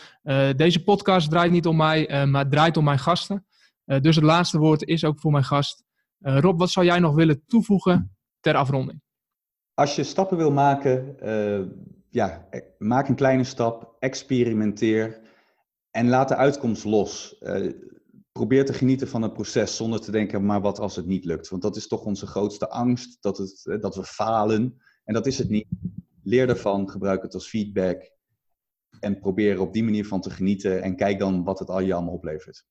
deze podcast draait niet om mij, maar draait om mijn gasten. Uh, dus het laatste woord is ook voor mijn gast. Rob, wat zou jij nog willen toevoegen ter afronding? Als je stappen wil maken, ja, maak een kleine stap, experimenteer en laat de uitkomst los. probeer te genieten van het proces zonder te denken, maar wat als het niet lukt? Want dat is toch onze grootste angst, dat, het, dat we falen. En dat is het niet. Leer ervan, gebruik het als feedback en probeer op die manier van te genieten en kijk dan wat het al je allemaal oplevert.